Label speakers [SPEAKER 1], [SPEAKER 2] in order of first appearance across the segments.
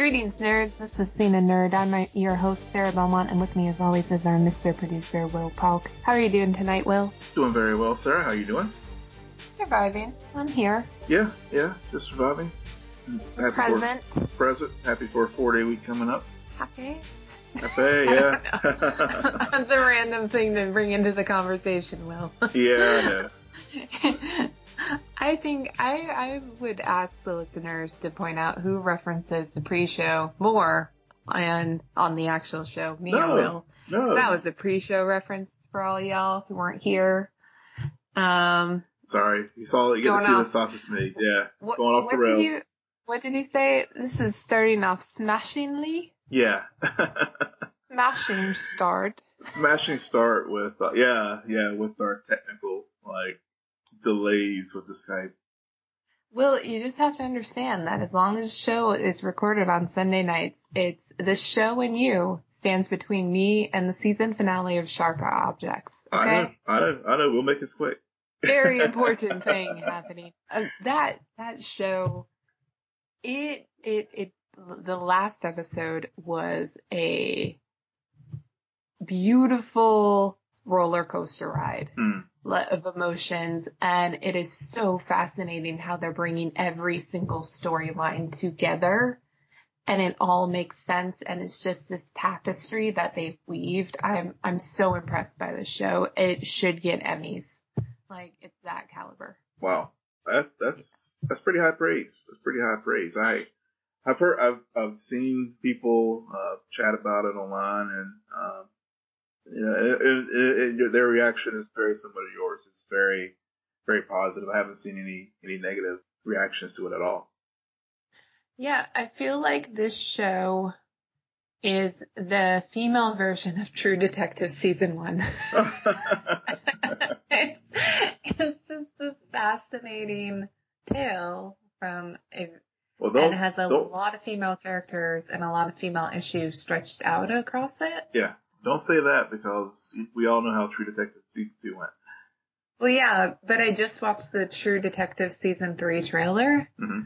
[SPEAKER 1] Greetings, nerds. This is Cena Nerd. I'm your host, Sarah Belmont, and with me, as always, is our Mr. Producer, Will Polk. How are you doing tonight, Will?
[SPEAKER 2] Doing very well, Sarah. How you doing?
[SPEAKER 1] Surviving. I'm here.
[SPEAKER 2] Yeah, yeah, just surviving.
[SPEAKER 1] Happy present.
[SPEAKER 2] For, present. Happy for a four-day week coming up.
[SPEAKER 1] Happy.
[SPEAKER 2] Happy, yeah.
[SPEAKER 1] That's a random thing to bring into the conversation, Will.
[SPEAKER 2] yeah,
[SPEAKER 1] I think I, I would ask the listeners to point out who references the pre-show more and on the actual show. Me
[SPEAKER 2] no,
[SPEAKER 1] or Will.
[SPEAKER 2] No.
[SPEAKER 1] that was a pre-show reference for all y'all who weren't here. Um,
[SPEAKER 2] Sorry, you saw you get to see off. the sausage made. Yeah,
[SPEAKER 1] what,
[SPEAKER 2] going off
[SPEAKER 1] the
[SPEAKER 2] rails.
[SPEAKER 1] Did you, what did you say? This is starting off smashingly.
[SPEAKER 2] Yeah.
[SPEAKER 1] Smashing start.
[SPEAKER 2] Smashing start with uh, yeah yeah with our technical like delays with the Skype.
[SPEAKER 1] Well, you just have to understand that as long as the show is recorded on Sunday nights, it's the show and you stands between me and the season finale of Sharp Objects. Okay.
[SPEAKER 2] I know. I know. I know. We'll make this quick.
[SPEAKER 1] Very important thing happening. Uh, that that show, it it it the last episode was a beautiful roller coaster ride.
[SPEAKER 2] Mm
[SPEAKER 1] of emotions and it is so fascinating how they're bringing every single storyline together and it all makes sense and it's just this tapestry that they've weaved. I'm I'm so impressed by this show. It should get Emmys. Like it's that caliber.
[SPEAKER 2] Wow. That's that's that's pretty high praise. That's pretty high praise. I I've heard I've I've seen people uh, chat about it online and um, you know, it, it, it, their reaction is very similar to yours. It's very, very positive. I haven't seen any any negative reactions to it at all.
[SPEAKER 1] Yeah, I feel like this show is the female version of True Detective season one. it's, it's just this fascinating tale from a well, and has a lot of female characters and a lot of female issues stretched out across it.
[SPEAKER 2] Yeah, don't say that because we all know how True Detective season two went.
[SPEAKER 1] Well, yeah, but I just watched the True Detective season three trailer.
[SPEAKER 2] Mm-hmm.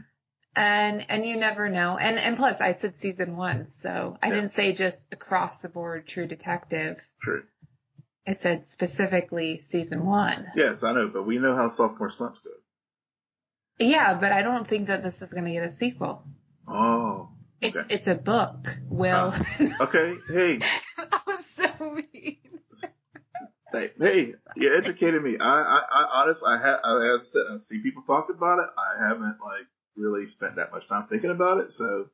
[SPEAKER 1] And, and you never know. And, and plus I said season one, so I yeah. didn't say just across the board True Detective.
[SPEAKER 2] True.
[SPEAKER 1] I said specifically season one.
[SPEAKER 2] Yes, I know, but we know how sophomore slumps go.
[SPEAKER 1] Yeah, but I don't think that this is going to get a sequel.
[SPEAKER 2] Oh.
[SPEAKER 1] It's it's a book, Will. Uh,
[SPEAKER 2] okay, hey.
[SPEAKER 1] I was mean.
[SPEAKER 2] Hey, you educated me. I, I, I honestly, I have, as I said, I see people talk about it. I haven't like really spent that much time thinking about it. So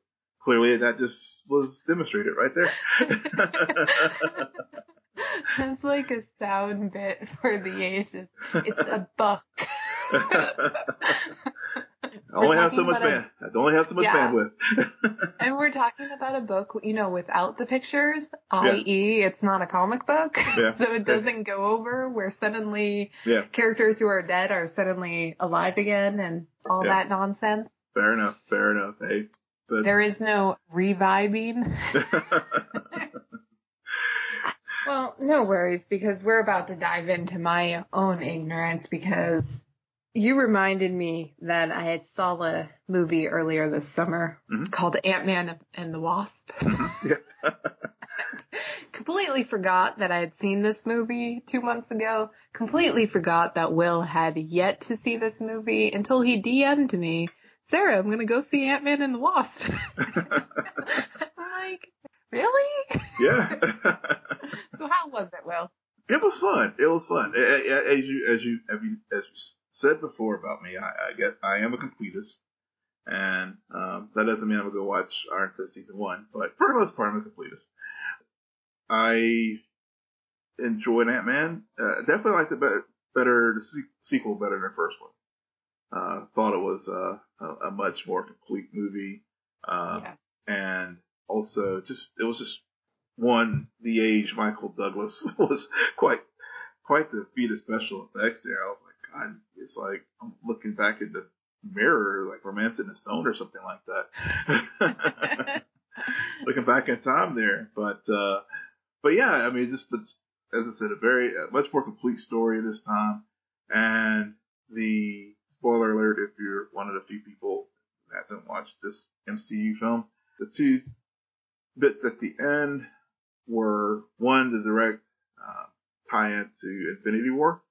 [SPEAKER 2] clearly, that just was demonstrated right there.
[SPEAKER 1] It's like a sound bit for the ages. It's a book.
[SPEAKER 2] I only have so much band. A, I only have so much yeah. bandwidth.
[SPEAKER 1] and we're talking about a book, you know, without the pictures, i.e., yeah. it's not a comic book, yeah. so it doesn't go over where suddenly characters who are dead are suddenly alive again and all that nonsense.
[SPEAKER 2] Fair enough. Fair enough. Hey,
[SPEAKER 1] but... there is no reviving. well, no worries because we're about to dive into my own ignorance because you reminded me that I had saw a movie earlier this summer mm-hmm. called Ant-Man and the Wasp.
[SPEAKER 2] Mm-hmm.
[SPEAKER 1] Completely forgot that I had seen this movie two months ago. Completely forgot that Will had yet to see this movie until he DM'd me, Sarah, I'm gonna go see Ant-Man and the Wasp. I'm like, really?
[SPEAKER 2] Yeah.
[SPEAKER 1] so how was it, Will?
[SPEAKER 2] It was fun. It was fun. As you, as you, as you, as you said before about me, I, I get I am a completist, and um, that doesn't mean I'm gonna go watch Iron Fist season one, but for the most part, I'm a completist. I enjoyed Ant Man. Uh, definitely liked the better, better the sequel better than the first one. Uh, thought it was uh, a, a, much more complete movie, uh, yeah. and also just it was just one the age Michael Douglas was quite quite the feat of special effects there. I was like God, it's like I'm looking back in the mirror, like Romancing the Stone or something like that. looking back in time there, but uh, but yeah, I mean, just it's as I said, a very a much more complete story this time, and the spoiler alert if you're one of the few people that hasn't watched this MCU film, the two bits at the end were one, the direct uh, tie-in to Infinity War,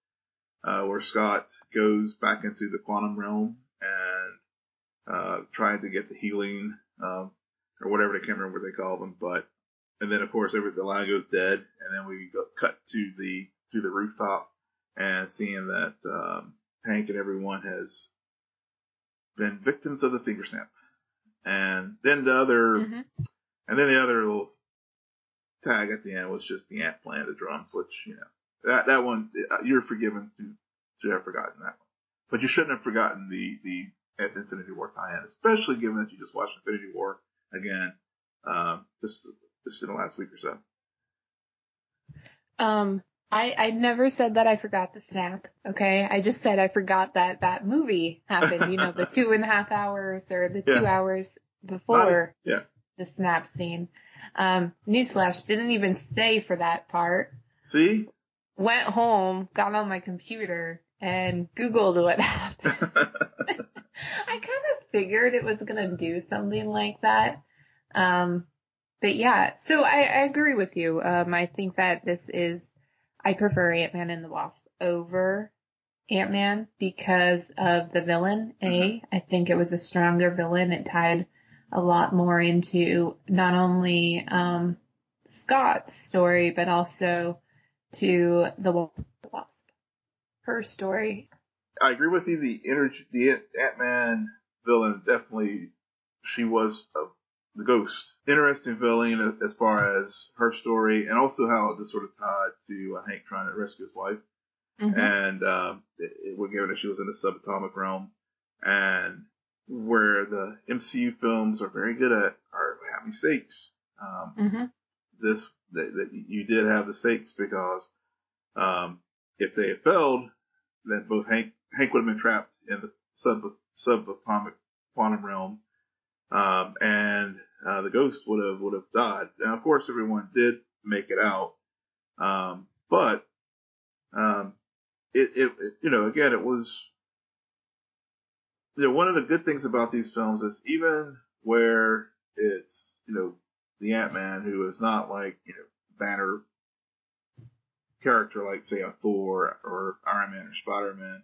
[SPEAKER 2] uh, where Scott goes back into the quantum realm and uh, trying to get the healing, um, or whatever they can't remember what they call them, but and then of course every the line goes dead, and then we go cut to the to the rooftop and seeing that um, Hank and everyone has been victims of the finger snap, and then the other,
[SPEAKER 1] Mhm.
[SPEAKER 2] and then the other little tag at the end was just the ant playing the drums, which you know that that one uh, you're forgiven to to have forgotten that one, but you shouldn't have forgotten the the Infinity War tie-in, especially given that you just watched Infinity War again um, just just in the last week or so.
[SPEAKER 1] Um, I, I never said that I forgot the snap. Okay. I just said I forgot that that movie happened, you know, the two and a half hours or the two
[SPEAKER 2] Yeah.
[SPEAKER 1] hours before
[SPEAKER 2] Yeah.
[SPEAKER 1] the snap scene. Um, newsflash didn't even stay for that part.
[SPEAKER 2] See,
[SPEAKER 1] Went home, got on my computer and Googled what happened. I kind of figured it was going to do something like that. Um, but yeah, so I, I agree with you. Um, I think that this is, I prefer Ant-Man and the Wasp over Ant-Man because of the villain, A. I think it was a stronger villain. It tied a lot more into not only, um, Scott's story, but also to the Wasp. Her story.
[SPEAKER 2] I agree with you. The energy, the Ant Man villain, definitely, she was a, the ghost. Interesting villain as, far as her story, and also how this sort of tied to uh, Hank trying to rescue his wife.
[SPEAKER 1] Mhm.
[SPEAKER 2] And um, it, it, we're given that she was in the subatomic realm, and where the MCU films are very good at are having stakes. Um,
[SPEAKER 1] Mhm.
[SPEAKER 2] this that, that you did have the stakes because um, if they had failed, then both Hank Hank would have been trapped in the sub subatomic quantum realm, um, and uh, the ghost would have would have died. And of course, everyone did make it out, um, but um, it, it, it you know again it was you know one of the good things about these films is even where it's you know the Ant Man who is not like you know Banner character like say a Thor or Iron Man or Spider Man.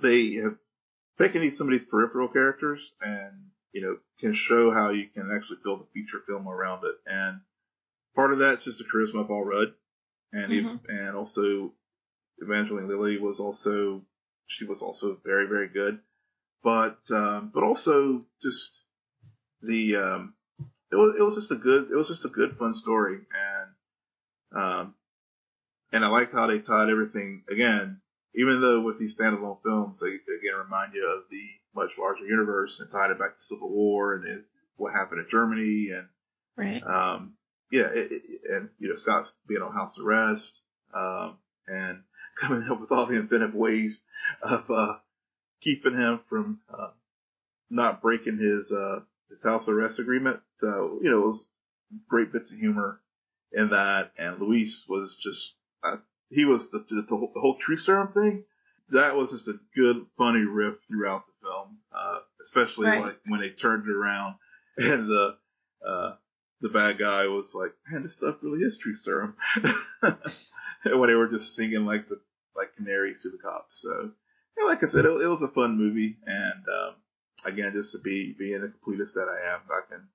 [SPEAKER 2] They have taken these some of these peripheral characters and you know can show how you can actually build a feature film around it. And part of that's just the charisma of Paul Rudd, and ev- and also Evangeline Lilly was also she was also very very good, but um, but also just the um, it was it was just a good it was just a good fun story and um and I liked how they tied everything again even though with these standalone films they again remind you of the much larger universe and tied it back to Civil War and it, what happened in Germany and
[SPEAKER 1] Right.
[SPEAKER 2] um yeah it, it, and you know Scott's being on house arrest um and coming up with all the inventive ways of uh keeping him from uh, not breaking his uh his house arrest agreement. Uh, you know, it was great bits of humor in that, and Luis was just uh, he was the, the the whole, the whole true serum thing. That was just a good, funny riff throughout the film, uh, especially
[SPEAKER 1] Right.
[SPEAKER 2] like when they turned it around and the uh, the bad guy was like, "Man, this stuff really is true serum," and when they were just singing like the like canaries to the cops. So, yeah, like I said, it, it was a fun movie, and um, again, just to be being the completist that I am, I can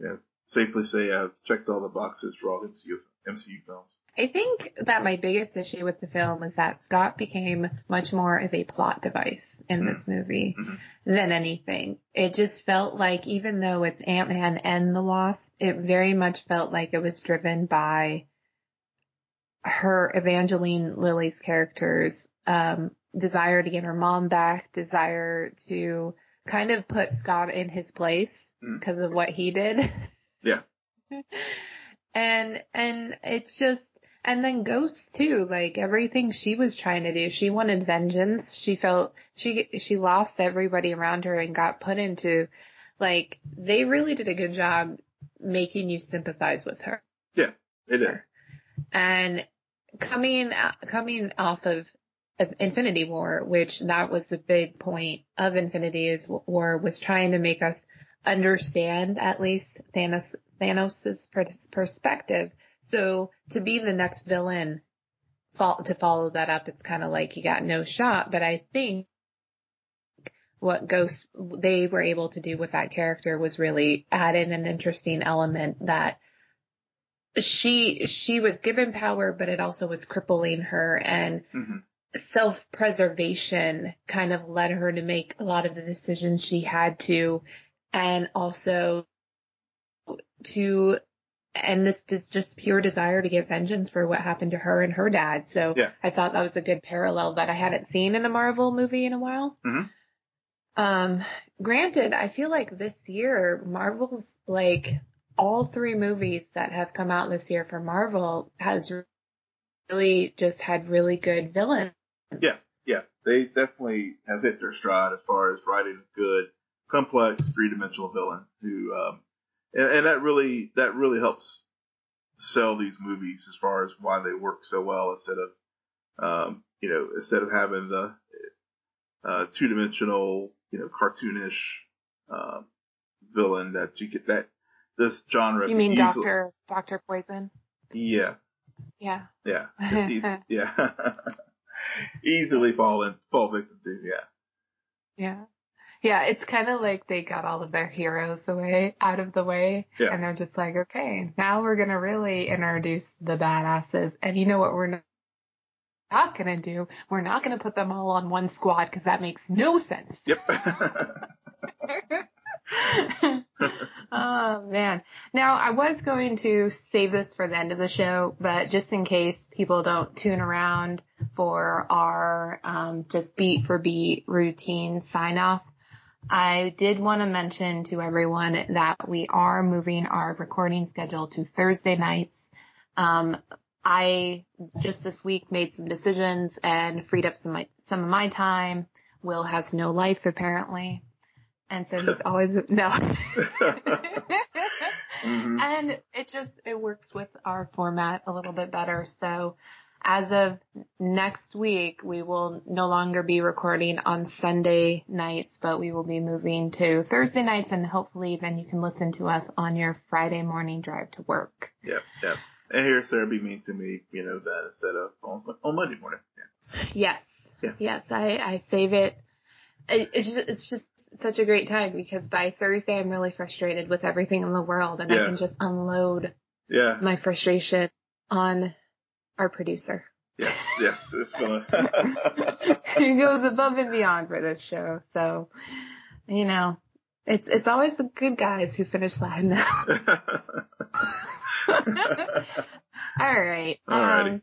[SPEAKER 2] you know, safely say I've checked all the boxes for all the MCU, MCU films.
[SPEAKER 1] I think that my biggest issue with the film was that Scott became much more of a plot device in this movie
[SPEAKER 2] Mhm.
[SPEAKER 1] than anything. It just felt like even though it's Ant-Man and the Wasp, it very much felt like it was driven by her Evangeline Lilly's character's um, desire to get her mom back, desire to kind of put Scott in his place
[SPEAKER 2] Mm.
[SPEAKER 1] because of what he did.
[SPEAKER 2] Yeah.
[SPEAKER 1] and and it's just and then Ghost too, like everything she was trying to do, she wanted vengeance. She felt she she lost everybody around her and got put into like they really did a good job making you sympathize with her.
[SPEAKER 2] It is.
[SPEAKER 1] And coming coming off of of Infinity War, which that was the big point of Infinity War was trying to make us understand at least Thanos Thanos's perspective. So to be the next villain, to follow that up, it's kind of like you got no shot. But I think what Ghost they were able to do with that character was really add in an interesting element that she she was given power, but it also was crippling her and mm-hmm. Self preservation kind of led her to make a lot of the decisions she had to, and also to and this is just pure desire to get vengeance for what happened to her and her dad. So yeah. I thought that was a good parallel that I hadn't seen in a Marvel movie in a while. Mm-hmm. Um, granted, I feel like this year Marvel's like all three movies that have come out this year for Marvel has really just had really good villains.
[SPEAKER 2] Yeah, yeah, they definitely have hit their stride as far as writing a good, complex, three dimensional villain who um, and, and that really that really helps sell these movies as far as why they work so well instead of um, you know instead of having the uh, two dimensional you know cartoonish uh, villain that you get that this genre.
[SPEAKER 1] You mean Doctor Doctor Poison?
[SPEAKER 2] Yeah.
[SPEAKER 1] Yeah.
[SPEAKER 2] Yeah. yeah. easily fall in, fall victim to. Yeah.
[SPEAKER 1] Yeah. Yeah, it's kind of like they got all of their heroes away out of the way, yeah. and they're just like, okay, now we're gonna really introduce the badasses. And you know what we're not gonna do? We're not gonna put them all on one squad because that makes no sense.
[SPEAKER 2] Yep.
[SPEAKER 1] oh man. Now I was going to save this for the end of the show, but just in case people don't tune around for our um, just beat for beat routine sign off, I did want to mention to everyone that we are moving our recording schedule to Thursday nights. Um, I just this week made some decisions and freed up some my, some of my time. Will has no life apparently. And so he's always, no. mm-hmm. And it just, it works with our format a little bit better. So as of next week, we will no longer be recording on Sunday nights, but we will be moving to Thursday nights and hopefully then you can listen to us on your Friday morning drive to work.
[SPEAKER 2] Yep, yep. And here Sarah be mean to me, you know, that instead of on, on Monday morning.
[SPEAKER 1] Yeah. Yes. Yeah. Yes, I, I save it. It's just, it's just such a great time because by Thursday I'm really frustrated with everything in the world and yeah. I can just unload
[SPEAKER 2] yeah.
[SPEAKER 1] my frustration on our producer.
[SPEAKER 2] Yes, yes, it's gonna.
[SPEAKER 1] he goes above and beyond for this show, so you know, it's it's always the good guys who finish last now. All right. Um,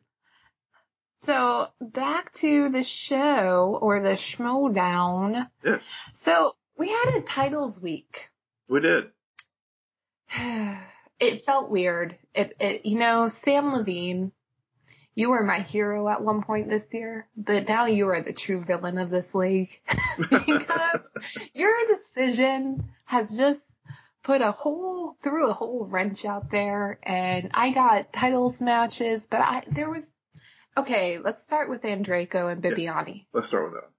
[SPEAKER 1] so back to the show or the Schmoedown.
[SPEAKER 2] Yeah.
[SPEAKER 1] So we had a titles week.
[SPEAKER 2] We did.
[SPEAKER 1] It felt weird. It, it, you know, Samm Levine you were my hero at one point this year, but now you are the true villain of this league because your decision has just put a whole threw a whole wrench out there and I got titles matches, but I there was okay, let's start with Andreyko and Bibiani.
[SPEAKER 2] Let's start with that.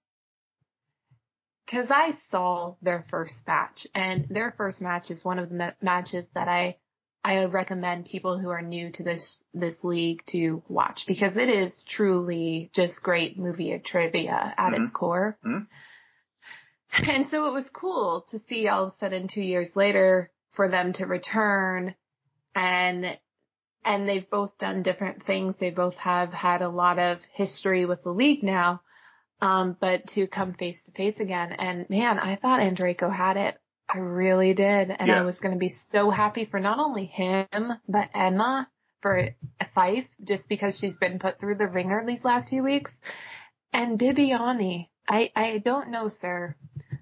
[SPEAKER 1] Cause I saw their first match and their first match is one of the matches that I I recommend people who are new to this this league to watch because it is truly just great movie trivia at mm-hmm. its core. Mm-hmm. And so it was cool to see all of a sudden two years later for them to return and and they've both done different things. They both have had a lot of history with the league now. Um, but to come face to face again and man, I thought Andreyko had it I really did. And yeah. I was going to be so happy for not only him, but Emma for Fyffe, just because she's been put through the ringer these last few weeks. And Bibiani, I, I don't know, sir.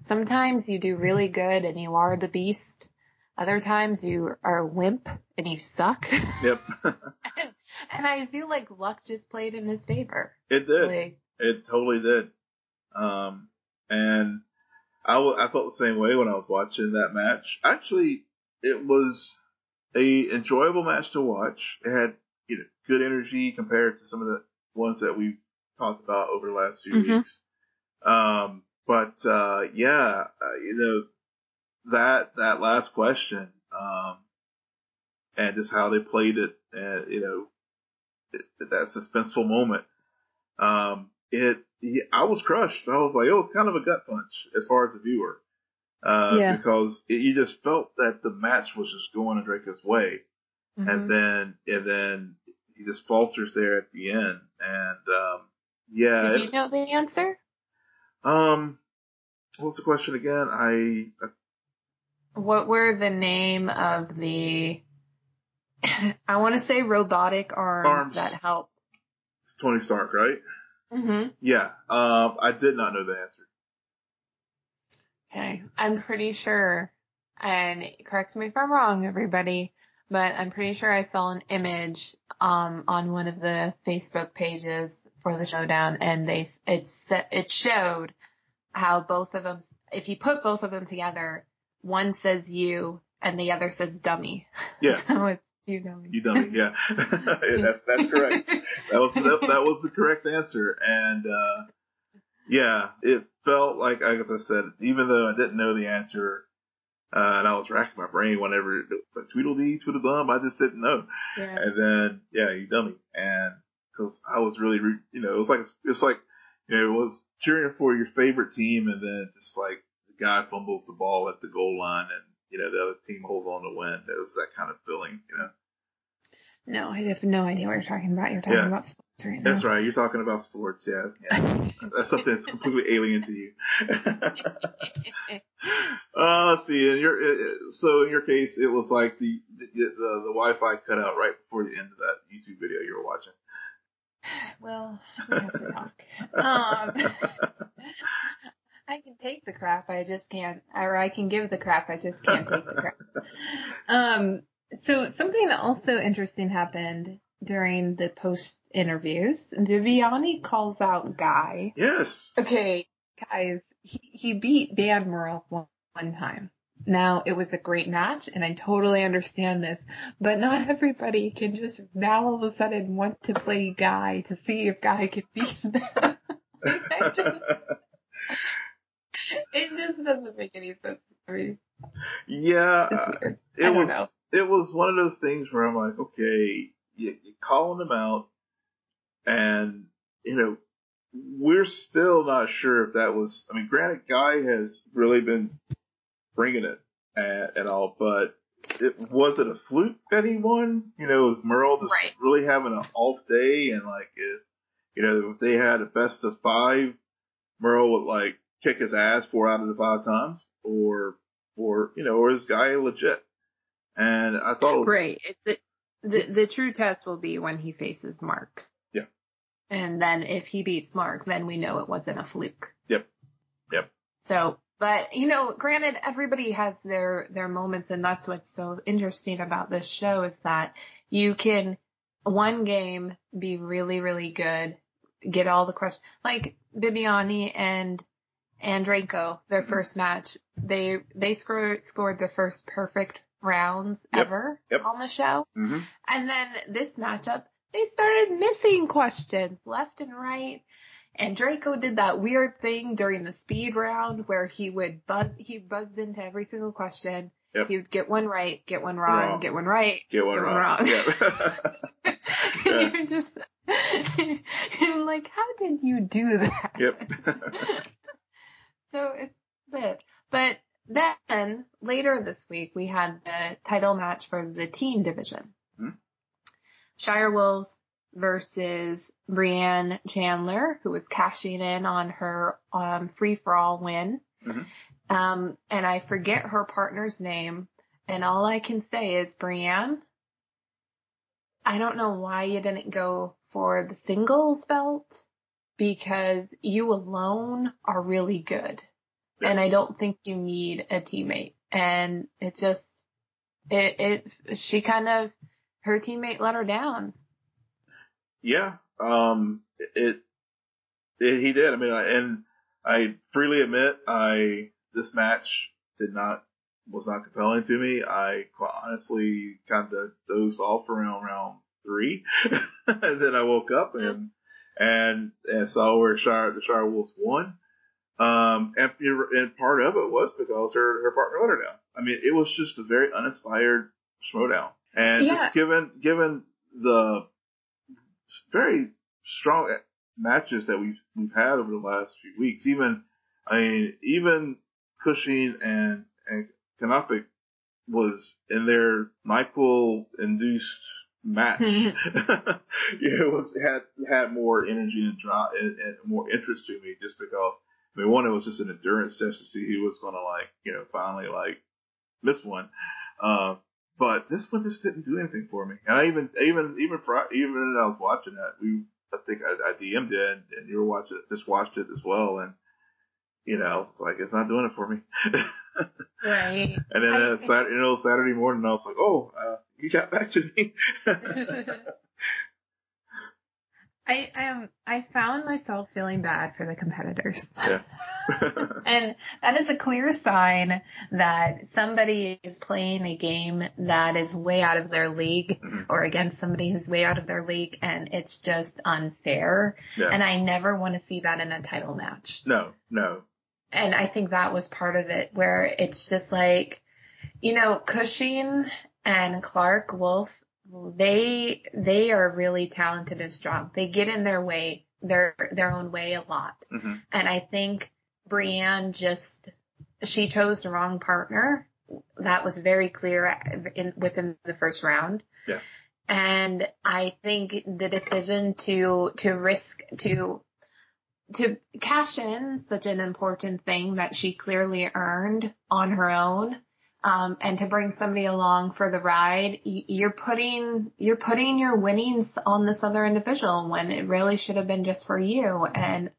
[SPEAKER 1] Sometimes you do really good and you are the beast. Other times you are a wimp and you suck.
[SPEAKER 2] Yep.
[SPEAKER 1] and, and, I feel like luck just played in his favor.
[SPEAKER 2] It did. Like, it totally did. Um, and I, w- I felt the same way when I was watching that match. Actually, it was a enjoyable match to watch. It had you know good energy compared to some of the ones that we've talked about over the last few mm-hmm. weeks. Um, but uh, yeah, uh, you know, that that last question, um, and just how they played it, and you know, it, that suspenseful moment, um, it I was crushed. I was like, it was kind of a gut punch as far as a viewer, uh, yeah. because it, you just felt that the match was just going in Draco's way, mm-hmm. and then and then he just falters there at the end, and um, yeah.
[SPEAKER 1] Did you know the answer?
[SPEAKER 2] Um, what's the question again? I, I
[SPEAKER 1] what were the name of the I want to say robotic arms, arms. that help.
[SPEAKER 2] It's Tony Stark, right?
[SPEAKER 1] Mm-hmm.
[SPEAKER 2] Yeah. Um, I did not know the answer.
[SPEAKER 1] Okay. I'm pretty sure, and correct me if I'm wrong, everybody, but I'm pretty sure I saw an image, um, on one of the Facebook pages for the showdown and they, it, it showed how both of them, if you put both of them together, one says you and the other says dummy.
[SPEAKER 2] Yeah.
[SPEAKER 1] so it's you dummy.
[SPEAKER 2] You dummy. Yeah. yeah that's that's correct. That was that, that was the correct answer. And uh, yeah, it felt like, like I said, even though I didn't know the answer, uh, and I was racking my brain whenever like Tweedledee, Tweedledum, I just didn't know. Yeah. And then yeah, you dummy. And because I was really, you know, it was like it was like you know, it was cheering for your favorite team, and then just like guy fumbles the ball at the goal line, and you know the other team holds on to win. It was that kind of feeling, you know.
[SPEAKER 1] No, I have no idea what you're talking about. You're talking yeah. about sports right now.
[SPEAKER 2] That's right. You're talking about sports. Yeah. yeah. that's something that's completely alien to you. uh, let's see. In your so in your case, it was like the the, the the Wi-Fi cut out right before the end of that YouTube video you were watching.
[SPEAKER 1] Well, we have to talk. Um, I can take the crap, I just can't, or I can give the crap, I just can't take the crap. Um, so something also interesting happened during the post interviews. Bibiani calls out Guy.
[SPEAKER 2] Yes.
[SPEAKER 1] Okay, guys, he, he beat Dan Murrell one, one time. Now, it was a great match, and I totally understand this, but not everybody can just now all of a sudden want to play Guy to see if Guy can beat them. it, just, it just doesn't make any sense to me.
[SPEAKER 2] Yeah,
[SPEAKER 1] weird.
[SPEAKER 2] Uh,
[SPEAKER 1] it
[SPEAKER 2] was,
[SPEAKER 1] know.
[SPEAKER 2] It was one of those things where I'm like, okay, you, you're calling them out, and you know, we're still not sure if that was. I mean, granted, Guy has really been bringing it at, and all, but it was it a fluke that he won? You know, was Murrell just
[SPEAKER 1] right.
[SPEAKER 2] really having an off day and like if you know, if they had a best of five, Murrell would like kick his ass four out of the five times or or you know, or is guy legit? And I thought it was
[SPEAKER 1] Right. The, the the true test will be when he faces Mark.
[SPEAKER 2] Yeah.
[SPEAKER 1] And then if he beats Mark, then we know it wasn't a fluke.
[SPEAKER 2] Yep. Yep.
[SPEAKER 1] So but you know, granted, everybody has their their moments, and that's what's so interesting about this show is that you can one game be really really good, get all the questions like Bibiani and and Draco, their mm-hmm. first match, they they scored scored the first perfect rounds
[SPEAKER 2] yep.
[SPEAKER 1] ever
[SPEAKER 2] yep.
[SPEAKER 1] on the show,
[SPEAKER 2] mm-hmm.
[SPEAKER 1] and then this matchup they started missing questions left and right. And Draco did that weird thing during the speed round where he would buzz, he buzzed into every single question.
[SPEAKER 2] Yep.
[SPEAKER 1] He would get one right, get one wrong,
[SPEAKER 2] wrong.
[SPEAKER 1] get one right,
[SPEAKER 2] get one
[SPEAKER 1] get
[SPEAKER 2] wrong.
[SPEAKER 1] One
[SPEAKER 2] wrong.
[SPEAKER 1] Yep. yeah. You're just, like, how did you do that?
[SPEAKER 2] Yep.
[SPEAKER 1] so it's that. But then later this week we had the title match for the team division.
[SPEAKER 2] Hmm?
[SPEAKER 1] Shire Wolves versus Brianne Chandler, who was cashing in on her um, free for all win.
[SPEAKER 2] Mm-hmm.
[SPEAKER 1] Um, and I forget her partner's name. And all I can say is, Brianne, I don't know why you didn't go for the singles belt because you alone are really good. Yeah. And I don't think you need a teammate. And it just, it, it, she kind of, her teammate let her down.
[SPEAKER 2] Yeah, um, it, it, he did. I mean, I, and I freely admit, I this match did not was not compelling to me. I honestly kind of dozed off around round three, and then I woke up and and and saw where Shire the Shire Wolves won. Um, and, and part of it was because her, her partner let her down. I mean, it was just a very uninspired Schmoedown. And
[SPEAKER 1] Yeah.
[SPEAKER 2] just given, given the very strong matches that we've, we've had over the last few weeks, even, I mean, even Cushing and, and Kanopik was in their NyQuil induced match. know, it was had had more energy and draw and, and more interest to me just because I mean one it was just an endurance test to see who was gonna like, you know, finally like miss one. Uh but this one just didn't do anything for me. And I even even even even when I was watching that, we I think I, I DM'd it and you were watching it just watched it as well and you know, it's like it's not doing it for me.
[SPEAKER 1] right.
[SPEAKER 2] And then
[SPEAKER 1] I-
[SPEAKER 2] uh, Saturday, you know, Saturday morning, I was like, "Oh, uh, you got back to me."
[SPEAKER 1] I um I found myself feeling bad for the competitors.
[SPEAKER 2] Yeah.
[SPEAKER 1] and that is a clear sign that somebody is playing a game that is way out of their league
[SPEAKER 2] Mhm.
[SPEAKER 1] or against somebody who's way out of their league and it's just unfair.
[SPEAKER 2] yeah.
[SPEAKER 1] And I never want to see that in a title match.
[SPEAKER 2] no, no.
[SPEAKER 1] And I think that was part of it where it's just like, you know, Cushing and Clark Wolf, they, they are really talented and strong. They get in their way, their, their own way a lot.
[SPEAKER 2] hmm
[SPEAKER 1] And I think Brienne just, she chose the wrong partner. That was very clear in, within the first round.
[SPEAKER 2] Yeah.
[SPEAKER 1] And I think the decision to, to risk, to, to cash in such an important thing that she clearly earned on her own, um, and to bring somebody along for the ride, you're putting, you're putting your winnings on this other individual when it really should have been just for you. And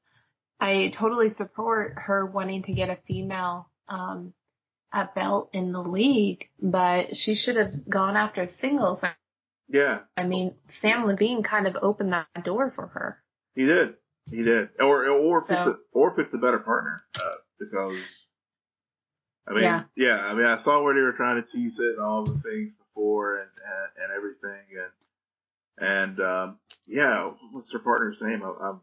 [SPEAKER 1] I totally support her wanting to get a female, um, a belt in the league, but she should have gone after singles.
[SPEAKER 2] Yeah,
[SPEAKER 1] I mean, Samm Levine kind of opened that door for her.
[SPEAKER 2] he did. He did. Or or picked
[SPEAKER 1] So-
[SPEAKER 2] a, or picked a better partner uh, because. I mean,
[SPEAKER 1] Yeah.
[SPEAKER 2] yeah. I mean, I saw where they were trying to tease it and all the things before and and, and everything and and um, yeah, what's her partner's name? I, I'm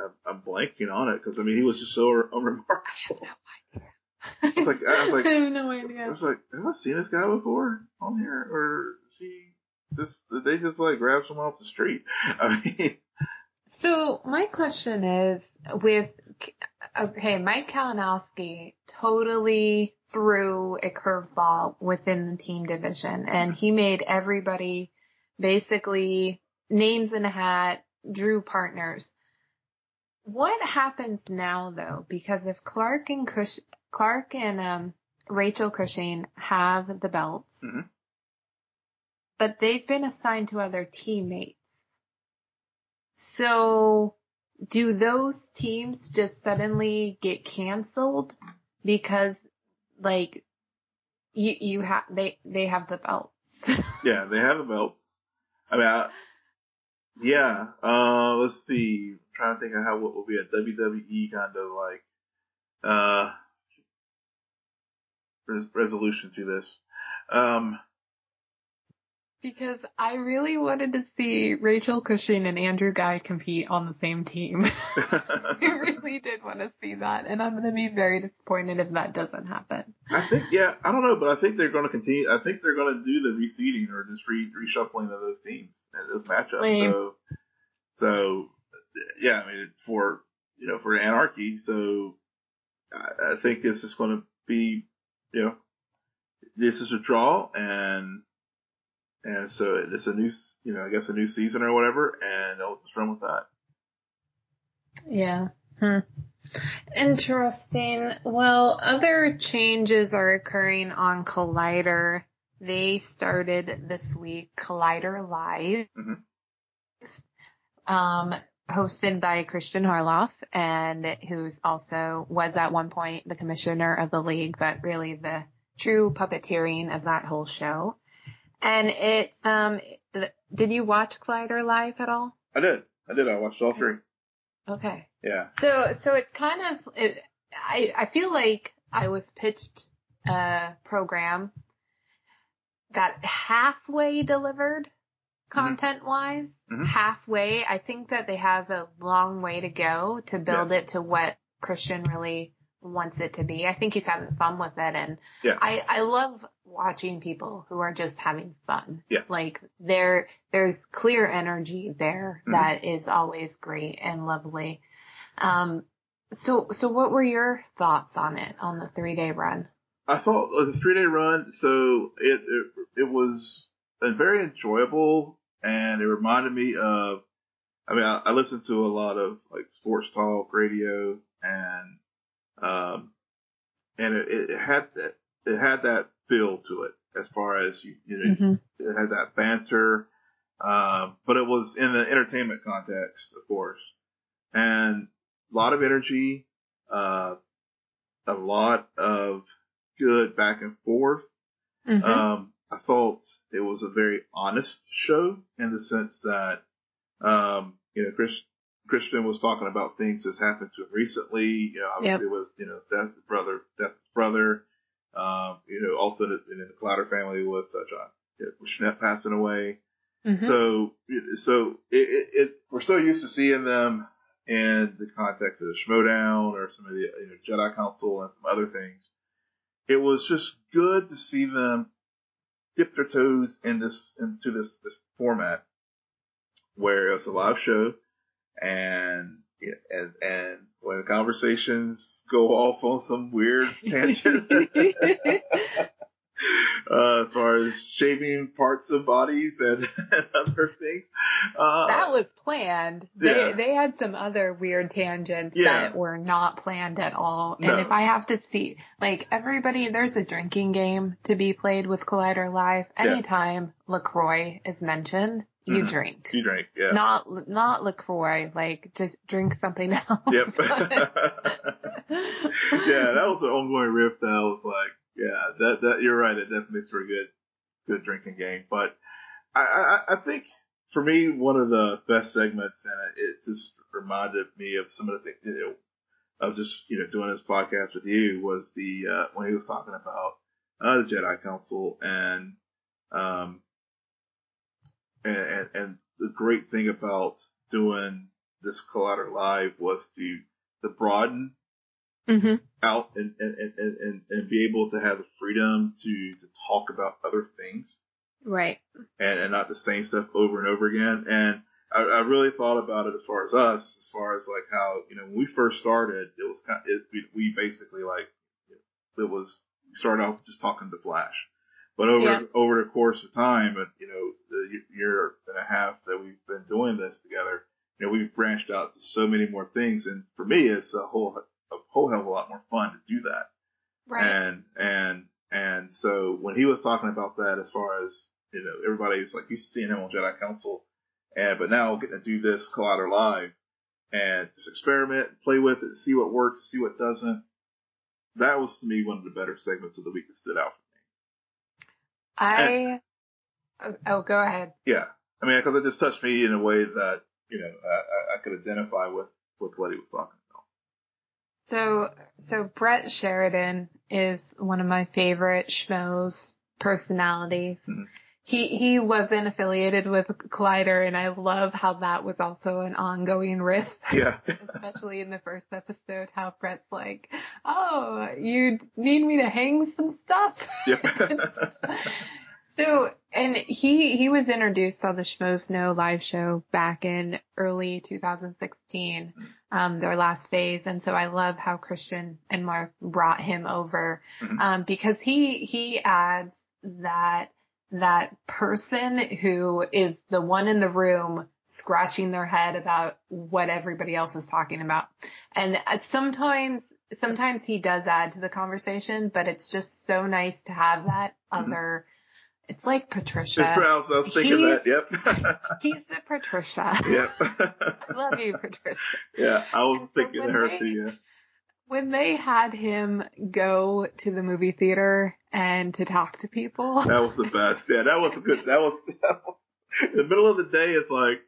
[SPEAKER 2] I'm- I'm blanking on it because I mean he was just so unremarkable. I was like, I was like,
[SPEAKER 1] I have no idea.
[SPEAKER 2] I was like, have I seen this guy before on here, or is he this? Did they just like grab someone off the street? I mean,
[SPEAKER 1] So my question is with, okay, Mike Kalinowski totally threw a curveball within the team division and he made everybody basically names in a hat, drew partners. What happens now though? Because if Clark and Cush, Clark and, um, Rachel Cushing have the belts,
[SPEAKER 2] Mhm.
[SPEAKER 1] but they've been assigned to other teammates. So do those teams just suddenly get canceled because like you you have they they have the belts?
[SPEAKER 2] yeah, they have the belts. I mean, I, yeah. Uh, let's see. I'm trying to think of how what will be a WWE kind of like uh res- resolution to this. Um,
[SPEAKER 1] because I really wanted to see Rachel Cushing and Andrew Guy compete on the same team. I really did want to see that, and I'm going to be very disappointed if that doesn't happen.
[SPEAKER 2] I think, yeah, I don't know, but I think they're going to continue. I think they're going to do the reseeding or just re- reshuffling of those teams and those matchups.
[SPEAKER 1] Lame.
[SPEAKER 2] So, so yeah, I mean, for you know, for anarchy. So, I, I think this is going to be, you know, this is a draw, and and so it's a new, you know, I guess a new season or whatever, and they'll just run with that.
[SPEAKER 1] Yeah. Hmm. Interesting. Well, other changes are occurring on Collider. They started this week Collider Live,
[SPEAKER 2] Mhm.
[SPEAKER 1] um, hosted by Kristian Harloff, and who's also was at one point the commissioner of the league, but really the true puppeteering of that whole show. And it's um, did you watch Collider Live at all?
[SPEAKER 2] I did, I did. I watched all three.
[SPEAKER 1] Okay.
[SPEAKER 2] Yeah.
[SPEAKER 1] So, so it's kind of, it, I, I feel like I was pitched a program that halfway delivered content wise,
[SPEAKER 2] Mhm.
[SPEAKER 1] halfway. I think that they have a long way to go to build it to what Kristian really wants it to be. I think he's having fun with it and
[SPEAKER 2] Yeah.
[SPEAKER 1] I, I love watching people who are just having fun.
[SPEAKER 2] Yeah.
[SPEAKER 1] Like there, there's clear energy there
[SPEAKER 2] Mhm.
[SPEAKER 1] that is always great and lovely. Um, so, so what were your thoughts on it, on the three day run?
[SPEAKER 2] I thought it was three day run, so it, it it was uh, very enjoyable, and it reminded me of. I mean, I, I listened to a lot of like sports talk radio, and um, and it, it had that it had that feel to it as far as you you know
[SPEAKER 1] Mm-hmm.
[SPEAKER 2] it had that banter, um, but it was in the entertainment context, of course, and a lot of energy, uh, a lot of good back and forth.
[SPEAKER 1] Mm-hmm.
[SPEAKER 2] Um, I thought it was a very honest show in the sense that, um, you know, Chris, Kristian was talking about things that's happened to him recently. You know, obviously it was, you know, death brother, death brother. Um, you know, also in the, Collider family with uh, John with Schnepp passing away.
[SPEAKER 1] Mhm.
[SPEAKER 2] So, so it, it, it, we're so used to seeing them in the context of the Schmoedown or some of the you know, Jedi Council and some other things. It was just good to see them dip their toes in this into this this format where it's a live show and and and when conversations go off on some weird tangent uh, as far as shaving parts of bodies and, and other things. Uh,
[SPEAKER 1] that was planned.
[SPEAKER 2] yeah.
[SPEAKER 1] They they had some other weird tangents
[SPEAKER 2] Yeah.
[SPEAKER 1] that were not planned at all.
[SPEAKER 2] No.
[SPEAKER 1] And if I have to see like everybody there's a drinking game to be played with Collider Live.
[SPEAKER 2] Yeah.
[SPEAKER 1] Anytime LaCroix is mentioned, you
[SPEAKER 2] Mhm.
[SPEAKER 1] drink.
[SPEAKER 2] you drink, yeah.
[SPEAKER 1] Not not LaCroix, like just drink something else.
[SPEAKER 2] Yep. yeah, that was an ongoing riff that I was like, yeah, that that you're right. It definitely makes for a good good drinking game. But I I, I think for me one of the best segments, and it, it just reminded me of some of the things you know of just you know doing this podcast with you was the uh, when he was talking about uh, the Jedi Council and um and, and and the great thing about doing this Collider Live was to to broaden
[SPEAKER 1] hmm
[SPEAKER 2] out and and, and, and, and be able to have the freedom to, to talk about other things
[SPEAKER 1] Right.
[SPEAKER 2] and, and not the same stuff over and over again. And I, I really thought about it as far as us, as far as like how, you know, when we first started, it was kind it, we, we basically like, it was, we started off just talking to Flash. But over,
[SPEAKER 1] Yeah.
[SPEAKER 2] over the course of time, and you know, the year and a half that we've been doing this together, you know, we've branched out to so many more things. And for me, it's a whole, a whole hell of a lot more fun to do that.
[SPEAKER 1] Right.
[SPEAKER 2] And and and so when he was talking about that, as far as you know, everybody was like used to seeing him on Jedi Council, and but now getting to do this Collider Live and just experiment, play with it, see what works, see what doesn't. That was to me one of the better segments of the week that stood out.
[SPEAKER 1] I oh, oh go ahead.
[SPEAKER 2] Yeah, I mean, because it just touched me in a way that you know I, I- could identify with with what he was talking about.
[SPEAKER 1] So, so Brett Sheridan is one of my favorite schmoes personalities.
[SPEAKER 2] Mhm.
[SPEAKER 1] He, he wasn't affiliated with Collider and I love how that was also an ongoing riff,
[SPEAKER 2] Yeah,
[SPEAKER 1] especially in the first episode, how Brett's like, oh, you need me to hang some stuff?
[SPEAKER 2] yep.
[SPEAKER 1] So, and he, he was introduced on the Schmoes Know live show back in early 2016, um, their last phase. And so I love how Kristian and Mark brought him over,
[SPEAKER 2] Mhm.
[SPEAKER 1] um, because he, he adds that, that person who is the one in the room scratching their head about what everybody else is talking about. And uh, sometimes, sometimes he does add to the conversation, but it's just so nice to have that
[SPEAKER 2] Mhm.
[SPEAKER 1] other, it's like Patricia.
[SPEAKER 2] I was, thinking that. Yep.
[SPEAKER 1] He's the Patricia.
[SPEAKER 2] yep.
[SPEAKER 1] I love you, Patricia.
[SPEAKER 2] yeah, I was
[SPEAKER 1] And
[SPEAKER 2] thinking
[SPEAKER 1] when
[SPEAKER 2] her
[SPEAKER 1] they-
[SPEAKER 2] too.
[SPEAKER 1] When they had him go to the movie theater and to talk to people,
[SPEAKER 2] That was the best. Yeah, that was a good. That was, that was in the middle of the day. It's like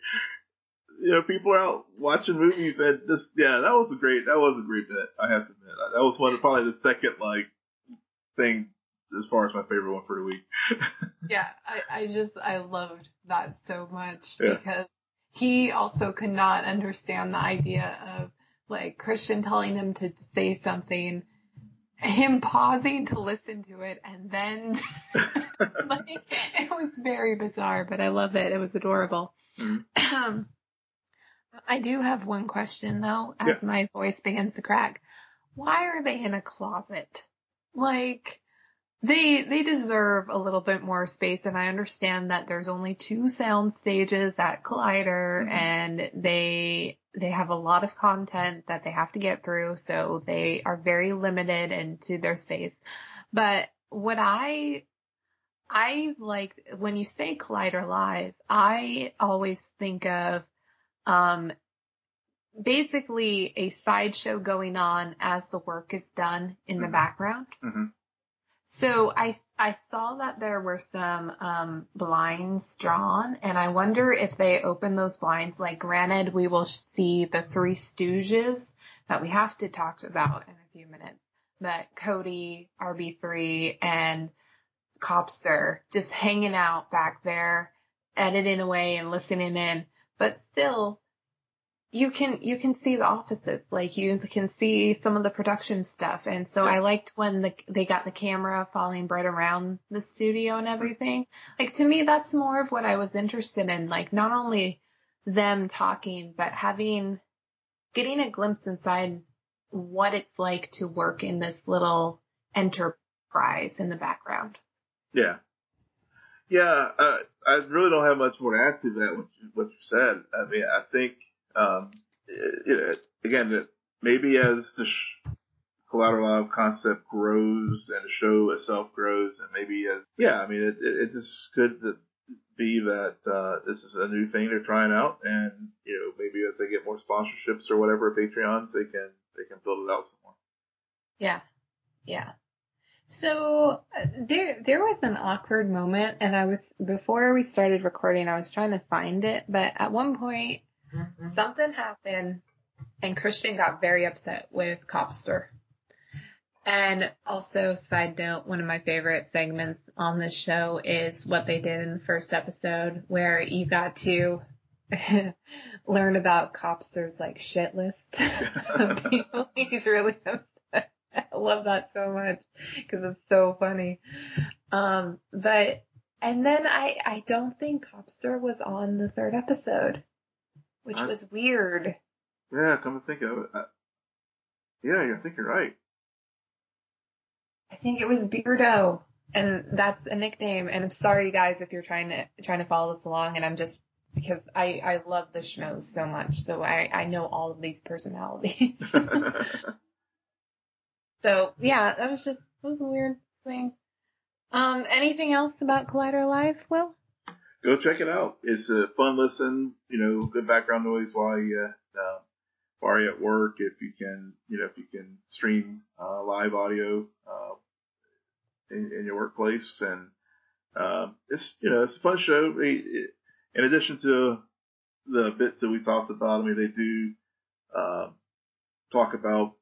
[SPEAKER 2] you know people are out watching movies and just yeah, that was a great. That was a great bit. I have to admit that was one of probably the second like thing as far as my favorite one for the week.
[SPEAKER 1] yeah, I, I just, I loved that so much
[SPEAKER 2] Yeah.
[SPEAKER 1] because he also could not understand the idea of like Kristian telling him to say something, him pausing to listen to it, and then like it was very bizarre, but I love it. It was adorable.
[SPEAKER 2] Mhm.
[SPEAKER 1] I do have one question though, as my voice begins to crack. Why are they in a closet? Like, they, they deserve a little bit more space and I understand that there's only two sound stages at Collider
[SPEAKER 2] Mhm.
[SPEAKER 1] and they, they have a lot of content that they have to get through. So they are very limited into their space. But what I, I like, when you say Collider Live, I always think of, um, basically a sideshow going on as the work is done in the
[SPEAKER 2] Mhm.
[SPEAKER 1] background.
[SPEAKER 2] Mhm.
[SPEAKER 1] So I I saw that there were some um, blinds drawn, and I wonder if they open those blinds. Like, granted, we will see the Three Stooges that we have to talk about in a few minutes, but Cody, RB3, and Copster just hanging out back there, editing away and listening in. But still, you can you can see the offices like you can see some of the production stuff and so i liked when the, they got the camera following right around the studio and everything like to me that's more of what i was interested in like not only them talking but having getting a glimpse inside what it's like to work in this little enterprise in the background
[SPEAKER 2] Yeah. Yeah, uh, I really don't have much more to add to that, what you, what you said. I mean, I think, um, it, again, maybe as the Collateral concept grows and the show itself grows, and maybe as, yeah, I mean, it, it, it just could be that, uh, this is a new thing they're trying out, and, you know, maybe as they get more sponsorships or whatever, Patreons, they can, they can build it out some more.
[SPEAKER 1] Yeah. Yeah. So uh, there there was an awkward moment and I was before we started recording I was trying to find it but at one point something happened and Kristian got very upset with Copster. And also side note one of my favorite segments on this show is what they did in the first episode where you got to learn about Copster's like shit list of people he's really upset. I love that so much because it's so funny. Um, but and then I I don't think Copster was on the third episode, which
[SPEAKER 2] I-
[SPEAKER 1] was weird.
[SPEAKER 2] Yeah, come to think of it. I, yeah, I think you're right.
[SPEAKER 1] I think it was Beardo, and that's a nickname. And I'm sorry, guys, if you're trying to trying to follow this along, and I'm just because I I love the show so much, so I I know all of these personalities. so yeah, that was just that was a weird thing. Um, anything else about Collider Live, Will?
[SPEAKER 2] Go check it out. It's a fun listen, you know, good background noise while you, uh, while you're at work. If you can, you know, if you can stream, uh, live audio, uh, in, in your workplace and, um, it's, you know, it's a fun show. It- it- in addition to the bits that we talked about, I mean, they do, um, talk about